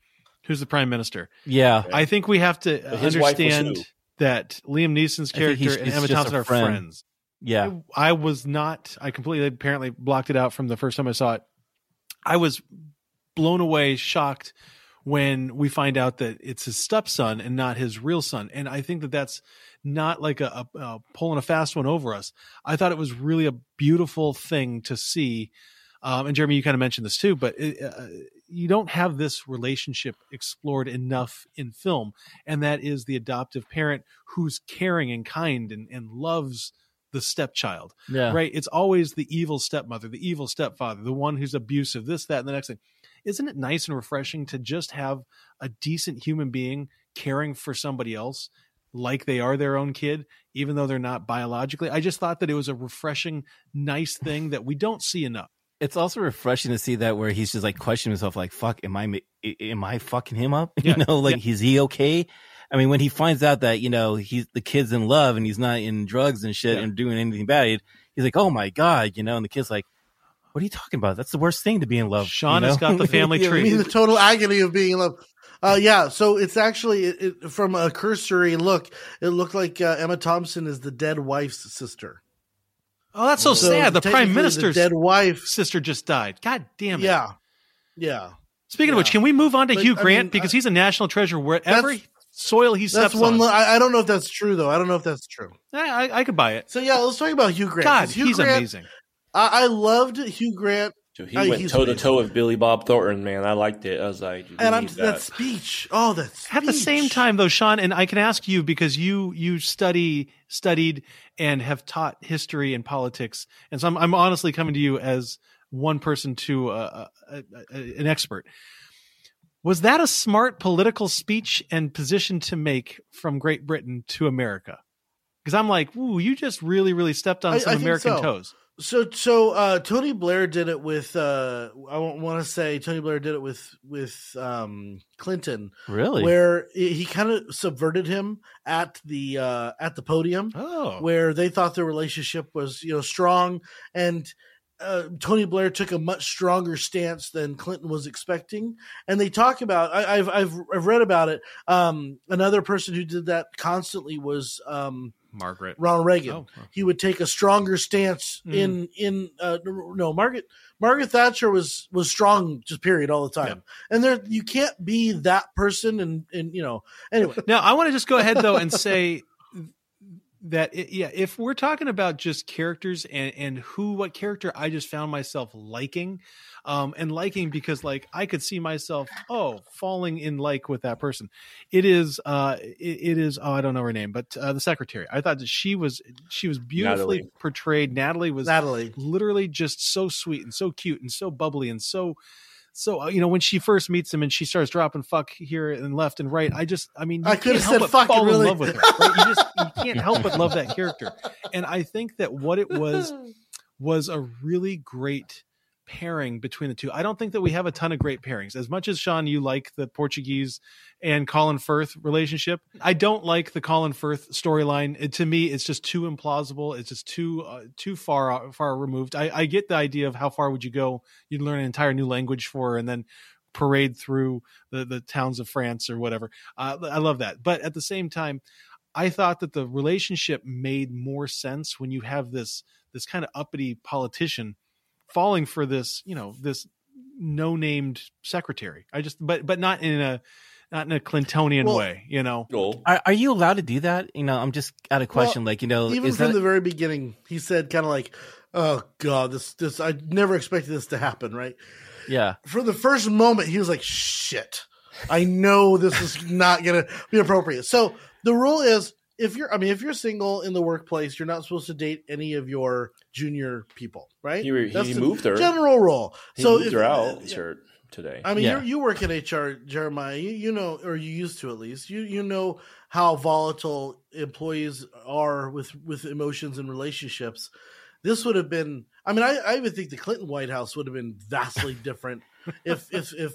who's the prime minister. Yeah. I think we have to But his wife was understand that Liam Neeson's I think he's- character and he's Emma Thompson a are friend. friends. Yeah. I was not. I completely apparently blocked it out from the first time I saw it. I was blown away, shocked when we find out that it's his stepson and not his real son. And I think that that's not like a, a, a pulling a fast one over us. I thought it was really a beautiful thing to see. Um, and Jeremy, you kind of mentioned this too, but it, uh, you don't have this relationship explored enough in film, and that is the adoptive parent who's caring and kind and, and loves the stepchild Yeah. right? It's always the evil stepmother, the evil stepfather, the one who's abusive, this, that, and the next thing. Isn't it nice and refreshing to just have a decent human being caring for somebody else like they are their own kid, even though they're not biologically? I just thought that it was a refreshing, nice thing that we don't see enough. It's also refreshing to see that where he's just like questioning himself, like, fuck, am I, am I fucking him up? Yeah. You know, like, is he okay? I mean, when he finds out that, you know, he's the kid's in love and he's not in drugs and shit Yeah. and doing anything bad, he's like, oh my God, you know, and the kid's like, what are you talking about? That's the worst thing to be in love. Sean you has got the family Yeah, I tree. mean, the total agony of being in love. Uh, yeah, so it's actually it, it, from a cursory look, it looked like uh, Emma Thompson is the dead wife's sister. Oh, that's so, sad. The prime minister's dead wife. sister just died. God damn it. Yeah, yeah. Speaking of which, can we move on to But, Hugh I Grant mean, because I- he's a national treasure wherever soil he steps That's one. on. I, I don't know if that's true though. I don't know if that's true. I, I, I could buy it. So yeah, let's talk about Hugh Grant. God, Hugh he's Grant, amazing. I, I loved Hugh Grant, So he went toe to toe with Billy Bob Thornton, man. I liked it. I was like, and I'm that. that. speech. Oh, that speech. At the same time, though, Sean, and I can ask you because you you study studied and have taught history and politics, and so I'm, I'm honestly coming to you as one person to uh, a, a, an expert. Was that a smart political speech and position to make from Great Britain to America? Because I'm like, ooh, you just really, really stepped on I- some I think American so. toes. So so uh, Tony Blair did it with uh, I want to say Tony Blair did it with with um, Clinton, Really? where he kind of subverted him at the uh, at the podium, Oh, where they thought their relationship was you know strong, and uh, Tony Blair took a much stronger stance than Clinton was expecting. And they talk about I, I've I've I've read about it. Um, another person who did that constantly was um, Margaret. Ronald Reagan. Oh, he would take a stronger stance Mm. in in uh, no Margaret Margaret Thatcher was was strong just period all the time. And there you can't be that person and and you know anyway. Now, I want to just go ahead though and say that it, yeah, if we're talking about just characters and and who what character I just found myself liking, um, and liking because like I could see myself oh falling in like with that person. It is uh, it, it is oh I don't know her name, but uh, the secretary. I thought that she was she was beautifully Natalie. portrayed. Natalie was Natalie literally just so sweet and so cute and so bubbly and so So uh, you know when she first meets him and she starts dropping fuck here and left and right, I just I mean you I could've help said fuck, fall really. in love with her. Right? You just you can't help but love that character, and I think that what it was was a really great pairing between the two. I don't think that we have a ton of great pairings. As much as Sean, you like the Portuguese and Colin Firth relationship, I don't like the Colin Firth storyline. To me, it's just too implausible. It's just too uh, too far far removed. I, I get the idea of how far would you go? You'd learn an entire new language for, her and then parade through the the towns of France or whatever. Uh, I love that, but at the same time. I thought that the relationship made more sense when you have this this kind of uppity politician falling for this, you know, this no named secretary. I just but but not in a not in a Clintonian Well- way, you know. Are, are you allowed to do that? You know, I'm just out of question. like, you know, Even is from that the very beginning, he said kind of like, "Oh God, this this I never expected this to happen." Right yeah? from the first moment, he was like, "Shit, I know this is not gonna be appropriate." So the rule is, if you're, I mean, if you're single in the workplace, you're not supposed to date any of your junior people, right? He, he That's the moved her. General rule. He so moved if- her out. Uh, He's hurt today. I mean, Yeah. you you work in HR, Jeremiah. You, you know, or you used to at least. You you know how volatile employees are with with emotions and relationships. This would have been. I mean, I, I even think the Clinton White House would have been vastly different if if if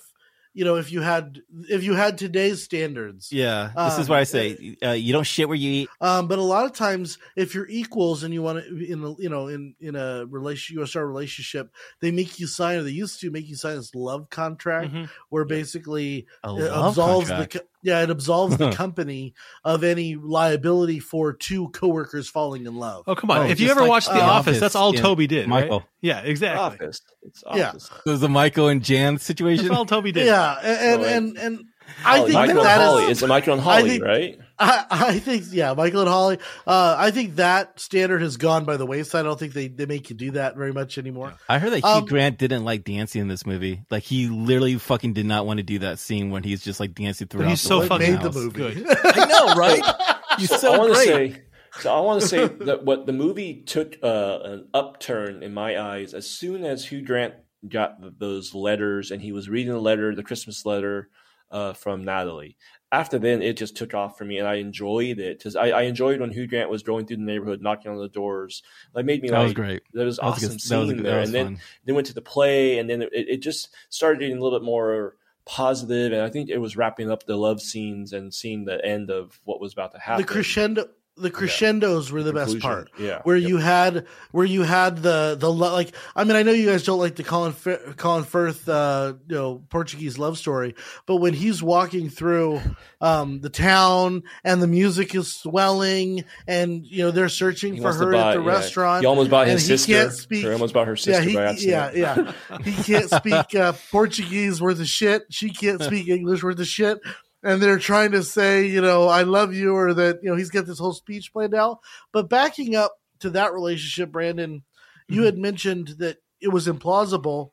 you know if you had if you had today's standards. Yeah, this is Um, what I say. Uh, you don't shit where you eat. Um, but a lot of times, if you're equals and you want to in a, you know in in a relation start relationship, they make you sign or they used to make you sign this love contract Mhm. where basically A it absolves contract. the yeah it absolves the company of any liability for two coworkers falling in love. Oh come on! Oh, if you ever like watched The The Office, Office, that's all yeah. Toby did, right? Michael. Yeah, exactly. Office. It's Yeah. office. So the Michael and Jan situation. That's all Toby did. Yeah, and and, and and I Holly, think Michael that and that Holly. is- It's Michael and Holly, think- right? I, I think yeah, Michael and Holly. Uh, I think that standard has gone by the wayside. I don't think they, they make you do that very much anymore. I heard that Hugh Um, Grant didn't like dancing in this movie. Like he literally fucking did not want to do that scene when he's just like dancing throughout. he's the so fucking fucking made the movie? Good. I know, right? He's so, I want to great. say. So I want to say that what the movie took uh, an upturn in my eyes as soon as Hugh Grant got those letters and he was reading the letter, the Christmas letter uh, from Natalie. After then, it just took off for me, and I enjoyed it because I, I enjoyed when Hugh Grant was going through the neighborhood, knocking on the doors. That made me that like was great. That was That was a awesome good- that was a seeing good- there, that was and then fun. then went to the play, and then it, it just started getting a little bit more positive, and I think it was wrapping up the love scenes and seeing the end of what was about to happen. the crescendo the crescendos were the best part yeah, where Yep. you had where you had the the lo- like i mean i know you guys don't like the colin Fir- colin firth uh you know portuguese love story but when he's walking through um the town and the music is swelling and you know they're searching He for her buy- at the yeah. restaurant He almost bought his sister. can't speak- He almost bought her sister yeah, he, yeah, yeah. He can't speak uh, Portuguese worth of shit. She can't speak English worth of shit. And they're trying to say, you know, I love you, or that, you know, he's got this whole speech planned out. But backing up to that relationship, Brandon, you mm-hmm. had mentioned that it was implausible.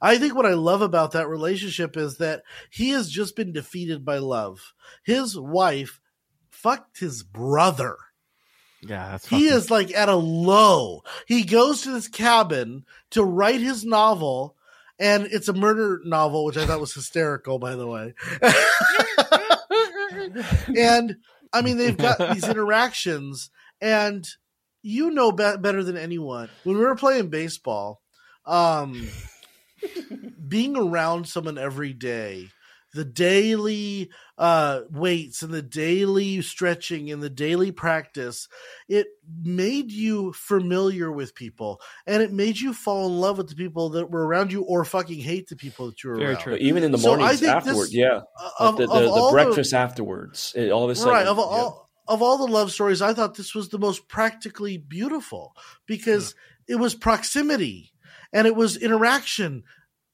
I think what I love about that relationship is that he has just been defeated by love. His wife fucked his brother Yeah, that's he is like at a low. He goes to this cabin to write his novel, and it's a murder novel, which I thought was hysterical, by the way. and I mean, they've got these interactions, and you know be- better than anyone when we were playing baseball. Um, being around someone every day, the daily uh, weights and the daily stretching and the daily practice, it made you familiar with people and it made you fall in love with the people that were around you or fucking hate the people that you were Very around. true. Even in the mornings think afterward, this- yeah, Of, the, of the, the breakfast afterwards, it, all of a sudden, right of yeah. all of all the love stories i thought this was the most practically beautiful because it was proximity and it was interaction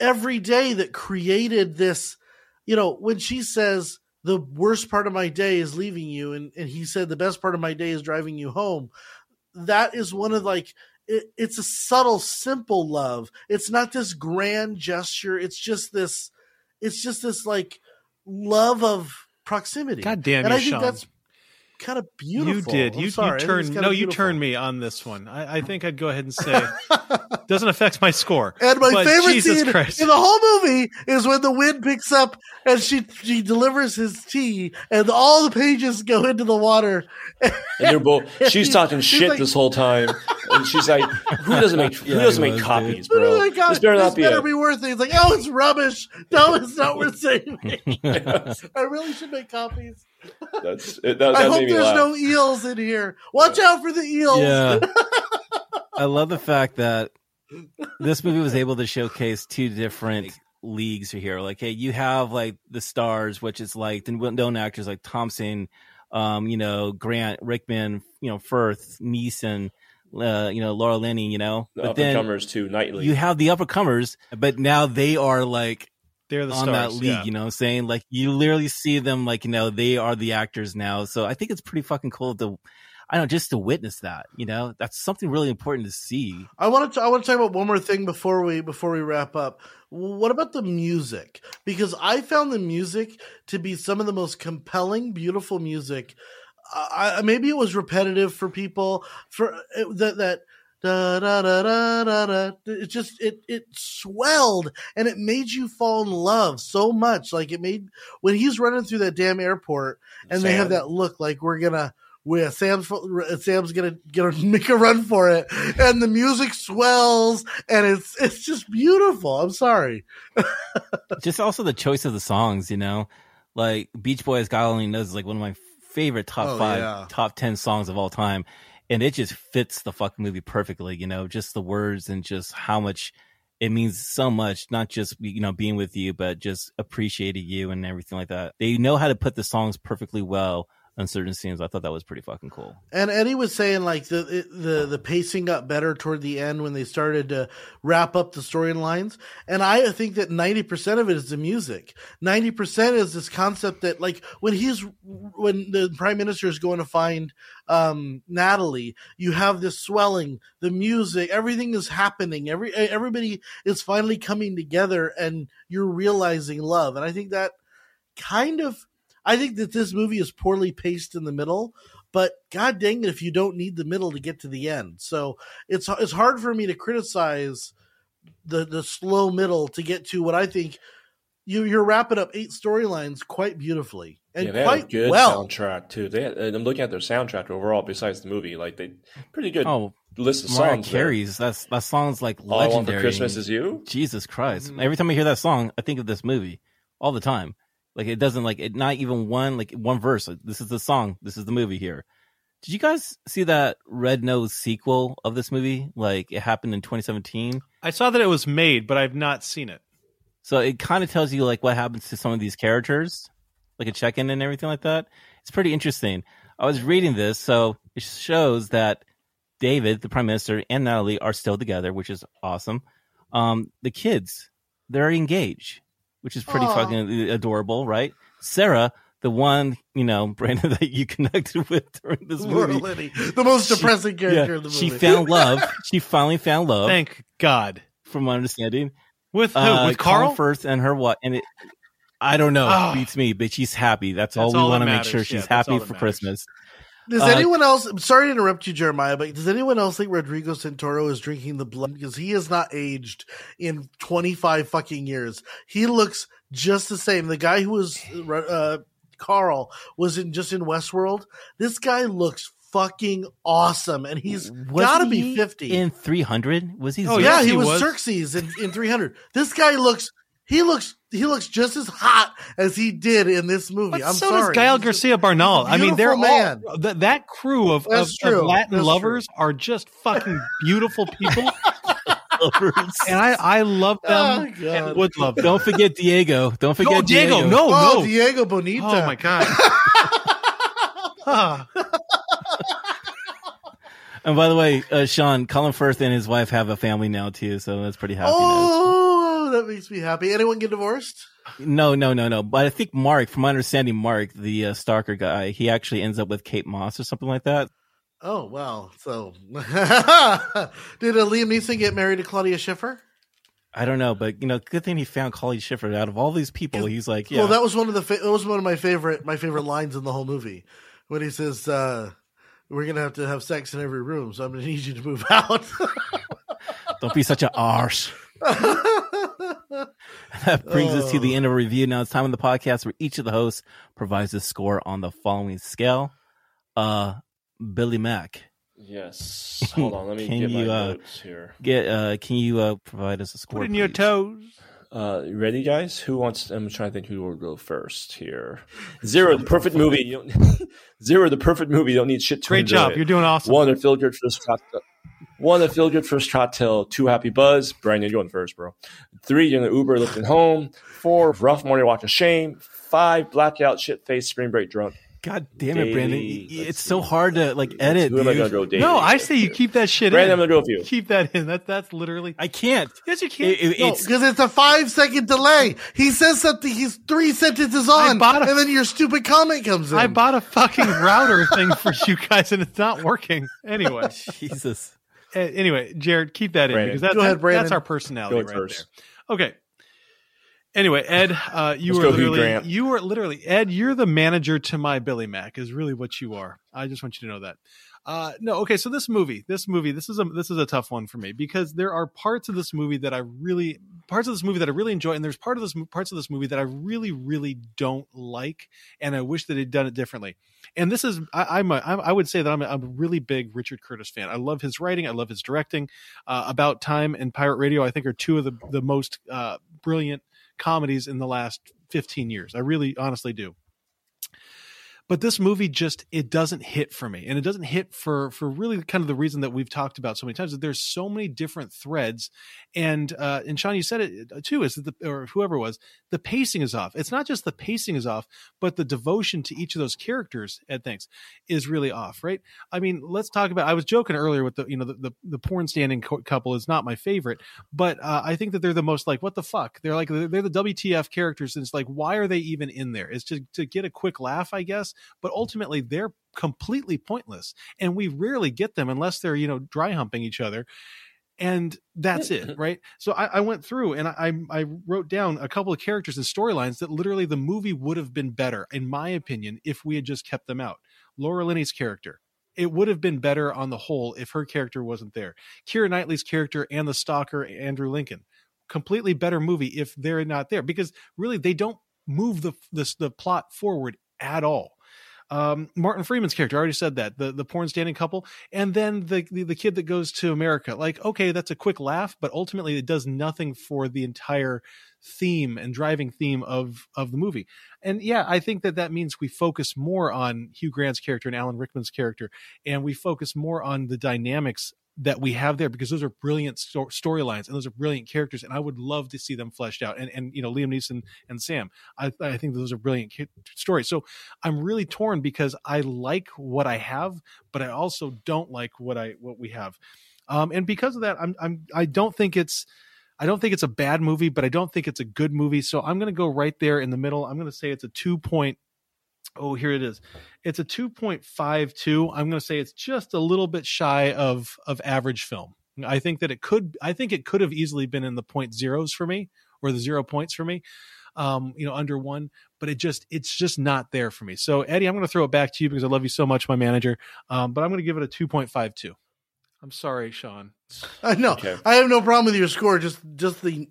every day that created this you know when she says the worst part of my day is leaving you and, and he said the best part of my day is driving you home that is one of like it, it's a subtle simple love. It's not this grand gesture. It's just this it's just this like love of proximity. God damn and you, I think Sean. that's kind of beautiful. You did. I'm You, sorry. You turned it's kinda no, you beautiful. turned me on this one. I, I think I'd go ahead and say doesn't affect my score. And my But favorite Jesus scene Christ. in the whole movie is when the wind picks up and she she delivers his tea, and all the pages go into the water. And they're both. She's talking He's shit like- this whole time, and she's like, "Who doesn't make Who Yeah, doesn't make was, copies, Oh bro? my God, this better not this be better a." be worth it. It's like, oh, it's rubbish. No, it's not worth saving. I really should make copies. That's it, that, I hope there's laugh. no eels in here. Watch out for the eels. Yeah. I love the fact that this movie was able to showcase two different leagues here. Like, hey, you have like the stars, which is like the known actors like Thompson, um, you know, Grant, Rickman, you know, Firth, Neeson, uh, you know, Laura Linney, you know. the but up and then comers too. Knightley. you have the uppercomers, but now they are like They're the on stars. that league, yeah. you know what I'm saying? Like you literally see them like, you know, they are the actors now. So I think it's pretty fucking cool to I don't know, just to witness that, you know? That's something really important to see. I want to. I want to talk about one more thing before we before we wrap up. What about the music? Because I found the music to be some of the most compelling, beautiful music. I, I- maybe it was repetitive for people for eh, that that. Da, da, da, da, da, da. It just it it swelled and it made you fall in love so much. Like it made when he's running through that damn airport and they have that look like we're gonna where Sam's Sam's gonna gonna make a run for it, and the music swells, and it's it's just beautiful. I'm sorry. just also the choice of the songs, you know? Like Beach Boys God Only Knows is like one of my favorite top Oh, five, yeah. top 10 songs of all time. And it just fits the fucking movie perfectly, you know, just the words and just how much it means so much, not just, you know, being with you, but just appreciating you and everything like that. They know how to put the songs perfectly well on certain scenes. I thought that was pretty fucking cool. And Eddie was saying like the the the pacing got better toward the end when they started to wrap up the storylines. And I think that ninety percent of it is the music. Ninety percent is this concept that like when he's when the prime minister is going to find um Natalie, you have this swelling, the music, everything is happening. Every everybody is finally coming together, and you're realizing love. And I think that kind of I think that this movie is poorly paced in the middle, but god dang it if you don't need the middle to get to the end. So it's it's hard for me to criticize the the slow middle to get to what I think you you're wrapping up eight storylines quite beautifully and yeah, they quite had a good well. soundtrack too. They had, I'm looking at their soundtrack overall. Besides the movie, like they pretty good Oh, list of Mariah songs. there. Carey's, that's, that song's like All I want legendary. for Christmas is you. Jesus Christ. Mhm. Every time I hear that song, I think of this movie all the time. Like it doesn't like it not even one like one verse. Like, this is the song. This is the movie here. Did you guys see that Red Nose sequel of this movie? Like it happened in 2017. I saw that it was made, but I've not seen it. So it kind of tells you like what happens to some of these characters, like a check-in and everything like that. It's pretty interesting. I was reading this, so it shows that David, the prime minister, and Natalie are still together, which is awesome. Um, the kids, they're engaged, which is pretty Aw. fucking adorable, right? Sarah, the one you know, Brandon, that you connected with during this Laura movie, Linney, the most She- depressing character yeah, in the movie. she found love. she finally found love, Thank God. from my understanding. With who? Uh, With Carl? Colin Firth and her what? And it, I don't know. Oh. Beats me, but she's happy. That's, all we want to make sure matters. she's Yeah, happy for matters. Christmas. Does Uh, anyone else? I'm sorry to interrupt you, Jeremiah, but does anyone else think Rodrigo Santoro is drinking the blood because he has not aged in 25 fucking years? He looks just the same. The guy who was uh, Carl was in just in Westworld. This guy looks fucking awesome, and he's Wasn't got to he be 50. in 300. Was he? Oh, Xerxes? yeah, he, he was, was. Xerxes in, in 300. This guy looks. He looks. He looks just as hot as he did in this movie. But I'm so sorry. does Gael He's Garcia Bernal. I mean, they're beautiful man. all that, that crew of, of, of. Latin That's lovers are just fucking beautiful people, and I I love them Oh, and would love them. Don't forget Diego. Don't forget No, Diego, Diego. no, Oh, no. Diego Boneta. Oh my god. And by the way, uh, Sean, Colin Firth and his wife have a family now too, so that's pretty happy. Oh, that makes me happy. Anyone get divorced? No, no, no, no. But I think Mark, from my understanding, Mark, the uh, stalker guy, he actually ends up with Kate Moss or something like that. Oh wow. So did uh, Liam Neeson get married to Claudia Schiffer? I don't know, but you know, good thing he found Claudia Schiffer. Out of all these people, he's like, yeah, Well, that was one of the fa- that was one of my favorite my favorite lines in the whole movie. when he says, uh, "We're gonna have to have sex in every room, so I'm gonna need you to move out." Don't be such an arse. that brings us to the end of a review. Now it's time on the podcast where each of the hosts provides a score on the following scale. Uh, Billy Mack, Yes. Hold on. Let me Can get my you, uh, notes here. get uh, can you uh provide us a score? Put in your toes. Uh, ready, guys? Who wants? I'm trying to think who will go first here. Zero, the perfect movie. You don't, zero, the perfect movie. You don't need shit to Great job. it. You're doing awesome. One, a feel good first cocktail. One, a feel good first cocktail. Two, happy buzz. Brian, you're going first, bro. Three, you're in the Uber lifting home. Four, rough morning walk of shame. Five, blackout, shit face, screen break drunk. God damn it, Brandon! Daily- Y- It's so see. hard to like edit. Who am I going to go? Daily? No, I say you keep that shit in. Brandon, I'm going to go with you. Keep that in. That that's literally. I can't. Yes, you can. It- it- No, it's because it's a five second delay. He says something, he's three sentences on, a- and then your stupid comment comes in. I bought a fucking router thing for you guys, and it's not working. Anyway, Jesus. anyway, Jared, keep that in Brandon. because that, Go ahead, that- that's our personality Go right first. there. Okay. Anyway, Ed, uh, you Let's are literally you are literally Ed. You're the manager to my Billy Mack. Is really what you are. I just want you to know that. Uh, no, okay. So this movie, this movie, this is a this is a tough one for me because there are parts of this movie that I really parts of this movie that I really enjoy, and there's part of this parts of this movie that I really really don't like, and I wish that they'd done it differently. And this is I, I'm a I would say that I'm a, I'm a really big Richard Curtis fan. I love his writing. I love his directing. Uh, About Time and Pirate Radio, I think, are two of the the most uh, brilliant comedies in the last 15 years. I really honestly do. But this movie just it doesn't hit for me. And it doesn't hit for for really kind of the reason that we've talked about so many times that there's so many different threads and uh and Sean you said it uh, too is that the or whoever was the pacing is off. It's not just the pacing is off, but the devotion to each of those characters Ed thinks is really off, right? I mean, let's talk about I was joking earlier with the you know the the, the porn standing co- couple is not my favorite, but uh, I think that they're the most like what the fuck they're like they're, they're the WTF characters. And it's like why are they even in there? It's just to get a quick laugh, I guess. But ultimately, they're completely pointless, and we rarely get them unless they're you know dry humping each other. And that's it, right? So I, I went through and I, I wrote down a couple of characters and storylines that literally the movie would have been better, in my opinion, if we had just kept them out. Laura Linney's character, it would have been better on the whole if her character wasn't there. Keira Knightley's character and the stalker Andrew Lincoln, completely better movie if they're not there because really they don't move the the, the plot forward at all. Um, Martin Freeman's character, I already said that the the porn standing couple, and then the, the the kid that goes to America. Like, okay, that's a quick laugh, but ultimately it does nothing for the entire theme and driving theme of of the movie. And yeah, I think that that means we focus more on Hugh Grant's character and Alan Rickman's character, and we focus more on the dynamics that we have there because those are brilliant sto- storylines and those are brilliant characters and I would love to see them fleshed out and and you know Liam Neeson and Sam. I I think those are brilliant stories. So I'm really torn because I like what I have but I also don't like what I what we have. Um and because of that I'm I'm I don't think it's I don't think it's a bad movie but I don't think it's a good movie. So I'm going to go right there in the middle. I'm going to say it's a 2 point Oh, here it is. It's a 2.52. I'm going to say it's just a little bit shy of of average film. I think that it could I think it could have easily been in the point zeros for me or the zero points for me. Um, you know, under one, but it just it's just not there for me. So Eddie, I'm going to throw it back to you because I love you so much, my manager. Um, but I'm going to give it a 2.52. I'm sorry, Sean. I know. Okay. I have no problem with your score. Just, just the,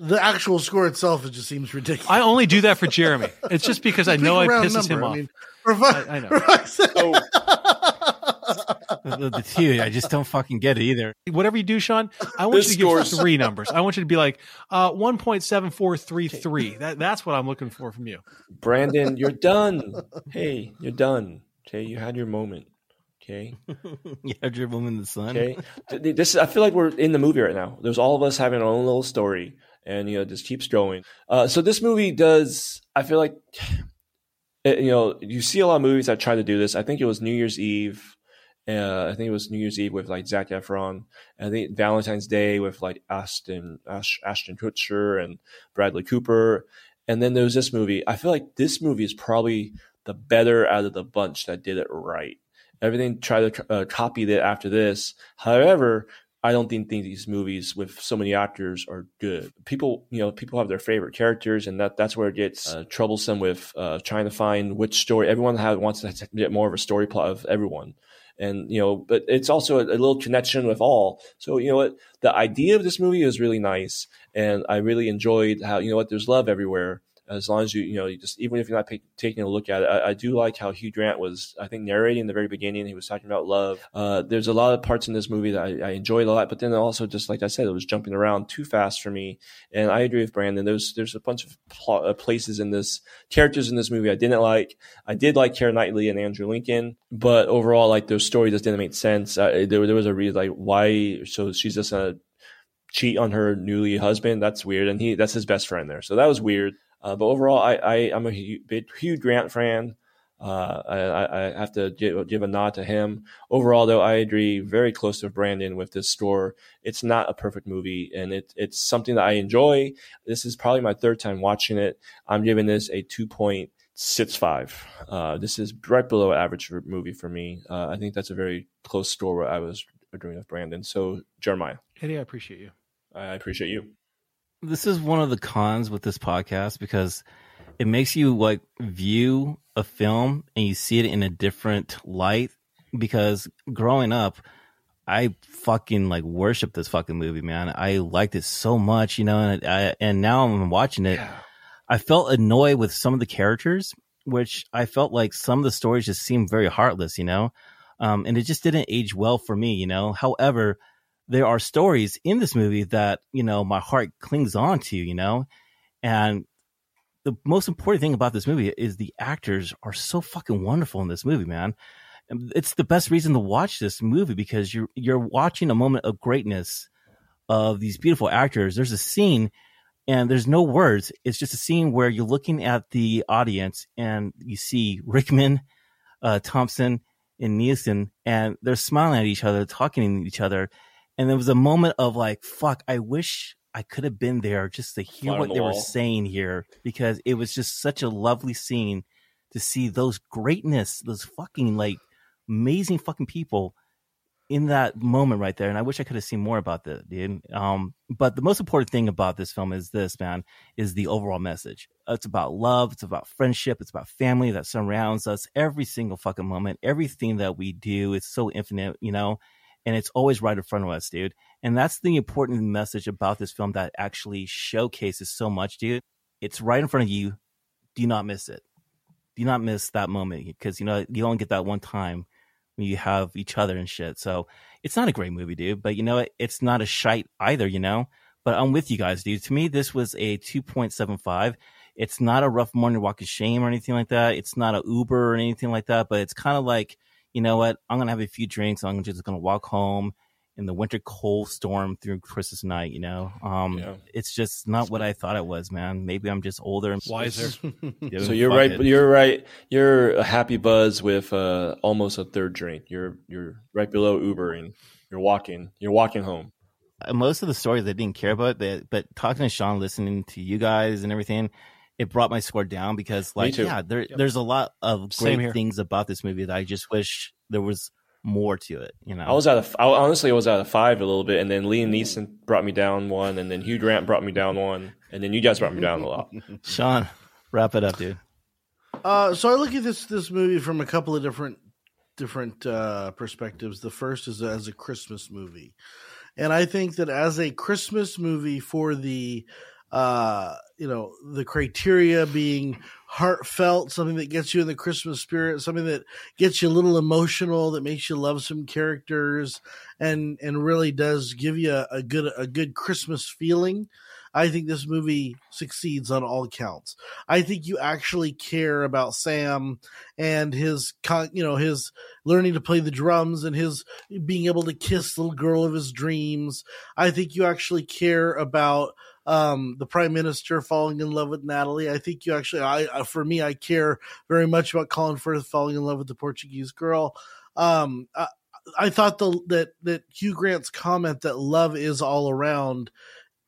the actual score itself. It just seems ridiculous. I only do that for Jeremy. It's just because I know a I round pisses him off. I mean, for fun, I- I know. for fuck's. So, The, the, the two, I just don't fucking get it either. whatever you do, Sean, I want This you to give scores- three numbers. I want you to be like uh, one point seven four three three. That that's what I'm looking for from you. Brandon, you're done. Hey, you're done. Okay, you had your moment. Okay. You have dribble in the sun. Okay. Th- this I feel like we're in the movie right now. There's all of us having our own little story, and you know, just keeps going. Uh, so this movie does. I feel like, it- you know, you see a lot of movies that try to do this. I think it was New Year's Eve. Uh, I think it was New Year's Eve with like Zac Efron. I think Valentine's Day with like Ashton Ash, Ashton Kutcher and Bradley Cooper. And then there was this movie. I feel like this movie is probably the better out of the bunch that did it right. Everything tried to uh, copy it after this. However, I don't think, think these movies with so many actors are good. People, you know, people have their favorite characters, and that that's where it gets uh, troublesome with uh, trying to find which story. Everyone has, wants to get more of a story plot of everyone, and you know, but it's also a, a little connection with all. So you know what, the idea of this movie is really nice, and I really enjoyed how you know what there's love everywhere as long as you you know you just even if you're not pay, taking a look at it I, I, do like how hugh grant was i think narrating in the very beginning he was talking about love uh, there's a lot of parts in this movie that I, I, enjoyed a lot but then also just like i said it was jumping around too fast for me and i agree with brandon there's there's a bunch of pl- uh, places in this characters in this movie i didn't like i did like Karen Knightley and andrew lincoln but overall like their story just didn't make sense uh, there, there was a reason like why so she's just a cheat on her newly husband. That's weird, and he that's his best friend there. So that was weird. Uh, but overall, I, I am a big Hugh Grant fan. Uh, I, I, have to give, give, a nod to him. Overall, though, I agree very close to Brandon with this score. It's not a perfect movie, and it, it's something that I enjoy. This is probably my third time watching it. I'm giving this a two point six five. Uh, this is right below average movie for me. Uh, I think that's a very close score. Where I was agreeing with Brandon. So Jeremiah, Eddie, I appreciate you. I appreciate you this is one of the cons with this podcast because it makes you like view a film and you see it in a different light because growing up I fucking like worship this fucking movie, man. I liked it so much, you know, and I, and now I'm watching it. Yeah. I felt annoyed with some of the characters, which I felt like some of the stories just seemed very heartless, you know, um, and it just didn't age well for me, you know. However, there are stories in this movie that you know my heart clings on to you know? And the most important thing about this movie is the actors are so fucking wonderful in this movie man. It's the best reason to watch this movie because you're you're watching a moment of greatness of these beautiful actors. There's a scene and there's no words. It's just a scene where you're looking at the audience and you see rickman uh, thompson and neeson and they're smiling at each other talking to each other and there was a moment of like, fuck, I wish I could have been there just to hear what the they wall. were saying here because it was just such a lovely scene to see those greatness, those fucking like amazing fucking people in that moment right there. And I wish I could have seen more about that, dude. Um, but the most important thing about this film is this, man, is the overall message. It's about love. It's about friendship. It's about family that surrounds us every single fucking moment. Everything that we do is so infinite, you know, and it's always right in front of us, dude. And that's the important message about this film that actually showcases so much, dude. It's right in front of you. Do not miss it. Do not miss that moment because you know you only get that one time when you have each other and shit. So it's not a great movie, dude. But you know it's not a shite either, you know. But I'm with you guys, dude. To me, this was a 2.75. It's not a rough morning walk of shame or anything like that. It's not a Uber or anything like that. But it's kind of like you know what? I'm gonna have a few drinks. I'm just gonna walk home in the winter cold storm through Christmas night. You know, um, yeah. it's just not what I thought it was, man. Maybe I'm just older and wiser. so you're right. It. You're right. You're a happy buzz with uh, almost a third drink. You're you're right below Ubering. You're walking. You're walking home. Uh, most of the stories I didn't care about, but, but talking to Sean, listening to you guys and everything, it brought my score down because like yeah there, yep. there's a lot of great things about this movie that i just wish there was more to it you know? I was at a I, honestly i was at a five a little bit and then liam neeson brought me down one and then hugh grant brought me down one and then you guys brought me down a lot. Sean wrap it up dude. Uh, so i look at this this movie from a couple of different different uh, perspectives. The first is as a christmas movie. And i think that as a christmas movie for the uh, you know, the criteria being heartfelt, something that gets you in the Christmas spirit, something that gets you a little emotional, that makes you love some characters, and and really does give you a, a good a good Christmas feeling. I think this movie succeeds on all counts. I think you actually care about Sam and his, you know, his learning to play the drums and his being able to kiss the little girl of his dreams. I think you actually care about um, the prime minister falling in love with Natalie. I think you actually, I for me, I care very much about Colin Firth falling in love with the Portuguese girl. Um, I, I thought the, that that Hugh Grant's comment that love is all around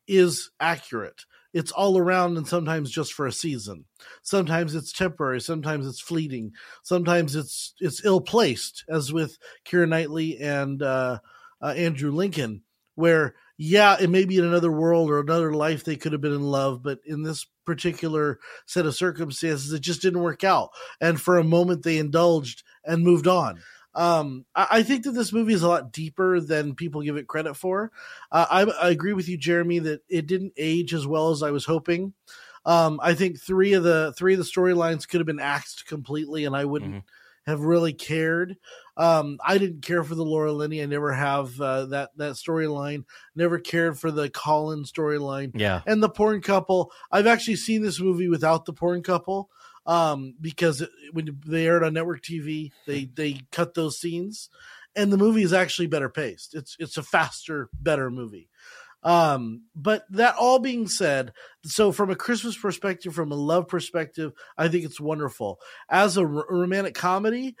is accurate. It's all around and sometimes just for a season. Sometimes it's temporary, sometimes it's fleeting, sometimes it's it's ill placed, as with Keira Knightley and uh, uh, Andrew Lincoln where yeah, it may be in another world or another life they could have been in love, but in this particular set of circumstances, it just didn't work out. And for a moment, they indulged and moved on. Um, I, I think that this movie is a lot deeper than people give it credit for. Uh, I, I agree with you, Jeremy, that it didn't age as well as I was hoping. Um, I think three of the three of the storylines could have been axed completely, and I wouldn't Mhm. have really cared. Um, I didn't care for the Laura Linney. I never have uh, that that storyline. Never cared for the Colin storyline Yeah. and the porn couple. I've actually seen this movie without the porn couple um, because it- when they aired on network TV, they they cut those scenes, and the movie is actually better paced. It's it's a faster, better movie. Um, but that all being said, so from a Christmas perspective, from a love perspective, I think it's wonderful. As a r- romantic comedy,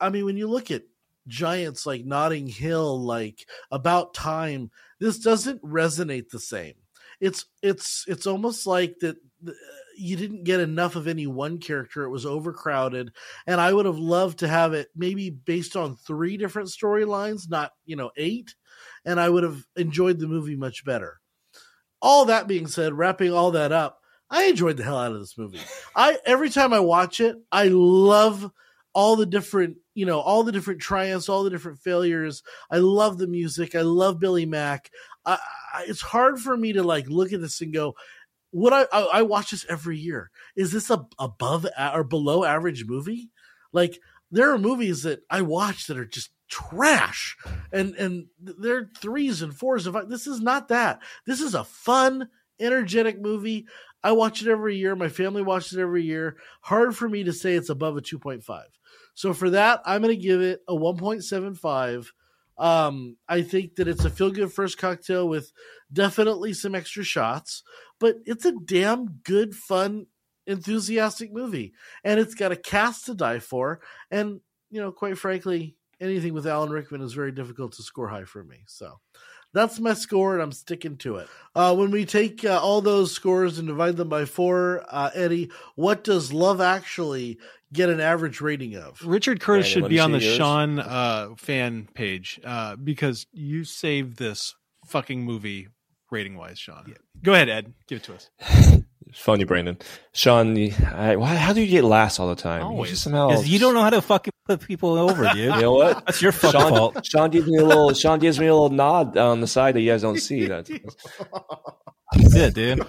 I mean, when you look at giants like Notting Hill, like About Time, this doesn't resonate the same. It's it's it's almost like that you didn't get enough of any one character. It was overcrowded, and I would have loved to have it maybe based on three different storylines, not you know eight, and I would have enjoyed the movie much better. All that being said, wrapping all that up, I enjoyed the hell out of this movie. I every time I watch it, I love all the different you know all the different triumphs all the different failures. I love the music. I love billy mack. I, I, it's hard for me to like look at this and go would I, I i watch this every year. Is this a above or below average movie? Like there are movies that i watch that are just trash. And and they're threes and fours five. this is not that. This is a fun energetic movie. I watch it every year. My family watches it every year. Hard for me to say it's above a 2.5 so for that, I'm going to give it a 1.75. Um, I think that it's a feel good first cocktail with definitely some extra shots, but it's a damn good, fun, enthusiastic movie. And it's got a cast to die for. And, you know, quite frankly, anything with Alan Rickman is very difficult to score high for me. So that's my score, and I'm sticking to it. Uh, when we take uh, all those scores and divide them by four, uh, Eddie, what does Love Actually get an average rating of? Richard Curtis Daniel, should be on the yours. Sean uh, fan page uh, because you saved this fucking movie rating wise, Sean. Go ahead, Ed. Give it to us. It's funny, Brandon. Sean, I, why, how do you get last all the time? You Always. just somehow. 'Cause you don't know how to fucking put people over, dude. You know what? That's your fucking Sean, fault. Sean gives me a little. Sean gives me a little nod on the side that you guys don't see. That. That's it, dude.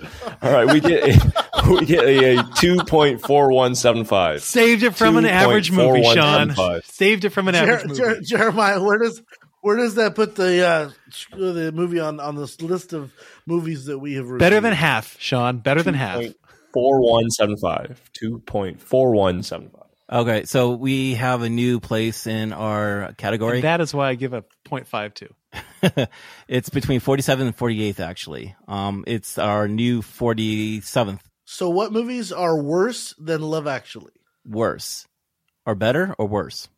All right, we get a, we get a, two point four one seven five. Saved it from an average movie, Sean. Saved it from an average movie. Jer- Jeremiah, where does where does that put the uh, the movie on on this list of movies that we have reviewed? Better than half, Sean. Better than half. Four one seven five. Two point four one seven five. Okay, so we have a new place in our category. And that is why I give a 0.52. it's between 47th and 48th, actually. Um, it's our new 47th So, what movies are worse than Love Actually? worse. Or better or worse?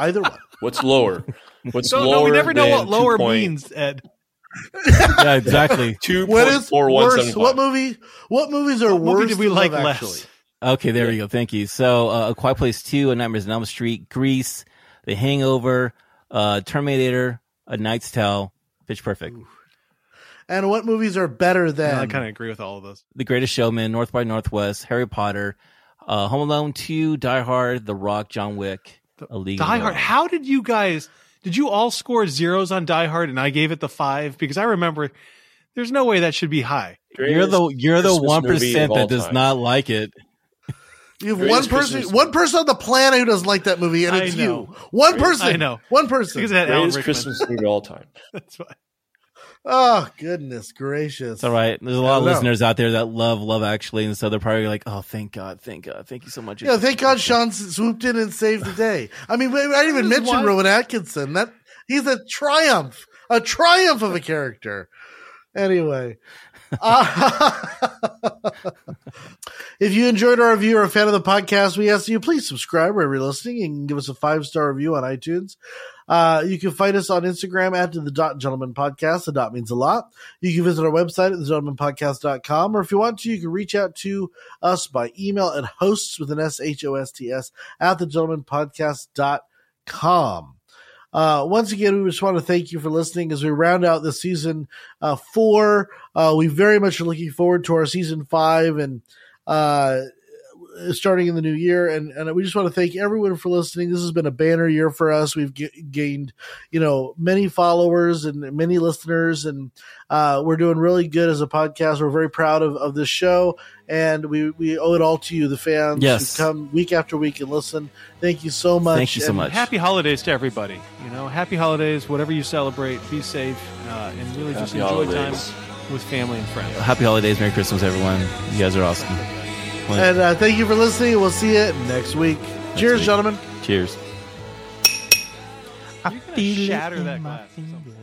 Either one. What's lower? What's So, lower? no, we never know what lower 2. means, Ed. Yeah, exactly. Two What point is four one worse? What movie? What movies are What worse? movie did we than like Love less? Actually? Okay, there we go. Thank you. So, uh, A Quiet Place 2, A Nightmare on Elm Street, Grease, The Hangover, uh, Terminator, A Knight's Tale, Pitch Perfect, And what movies are better than? I kind of agree with all of those. The Greatest Showman, North by Northwest, Harry Potter, uh, Home Alone 2, Die Hard, The Rock, John Wick, A League Die Hard. How did you guys? Did you all score zeros on Die Hard, and I gave it the five because I remember there's no way that should be high. You're the you're the one movie percent of all that does time. not like it. you have one person, Christmas one person on the planet who doesn't like that movie, and it's you. One person. I know. One person. Because it had Alan Greatest Christmas movie of all time. That's why. Oh goodness gracious! It's all right. There's a lot of know. listeners out there that love Love Actually, and so they're probably like, "Oh, thank God, thank God, thank you so much." Yeah, thank God Sean swooped in and saved the day. I mean, I didn't even This mention why- Rowan Atkinson. That he's a triumph, a triumph of a character. Anyway, uh, if you enjoyed our review or a fan of the podcast, we ask you please subscribe wherever you're listening and give us a five star review on iTunes. Uh, you can find us on Instagram at the Dot Gentlemen Podcast. The dot means a lot. You can visit our website at thegentlemenpodcast.com, or if you want to, you can reach out to us by email at hosts with an S H O S T S at thegentlemenpodcast.com. Uh, once again, we just want to thank you for listening as we round out the season uh, four. Uh, we very much are looking forward to our season five and uh, starting in the new year. And, and we just want to thank everyone for listening. This has been a banner year for us. We've g- gained, you know, many followers and many listeners, and uh, we're doing really good as a podcast. We're very proud of, of this show, and we, we owe it all to you, the fans Yes. who come week after week and listen. Thank you so much. Thank you so And much. Happy holidays to everybody. You know, happy holidays, whatever you celebrate. Be safe uh, and really just enjoy holidays. time with family and friends. Happy holidays, Merry Christmas, everyone. You guys are awesome. And uh, thank you for listening. We'll see you next week. Cheers, week. gentlemen. Cheers. You're gonna shatter that glass. at some point.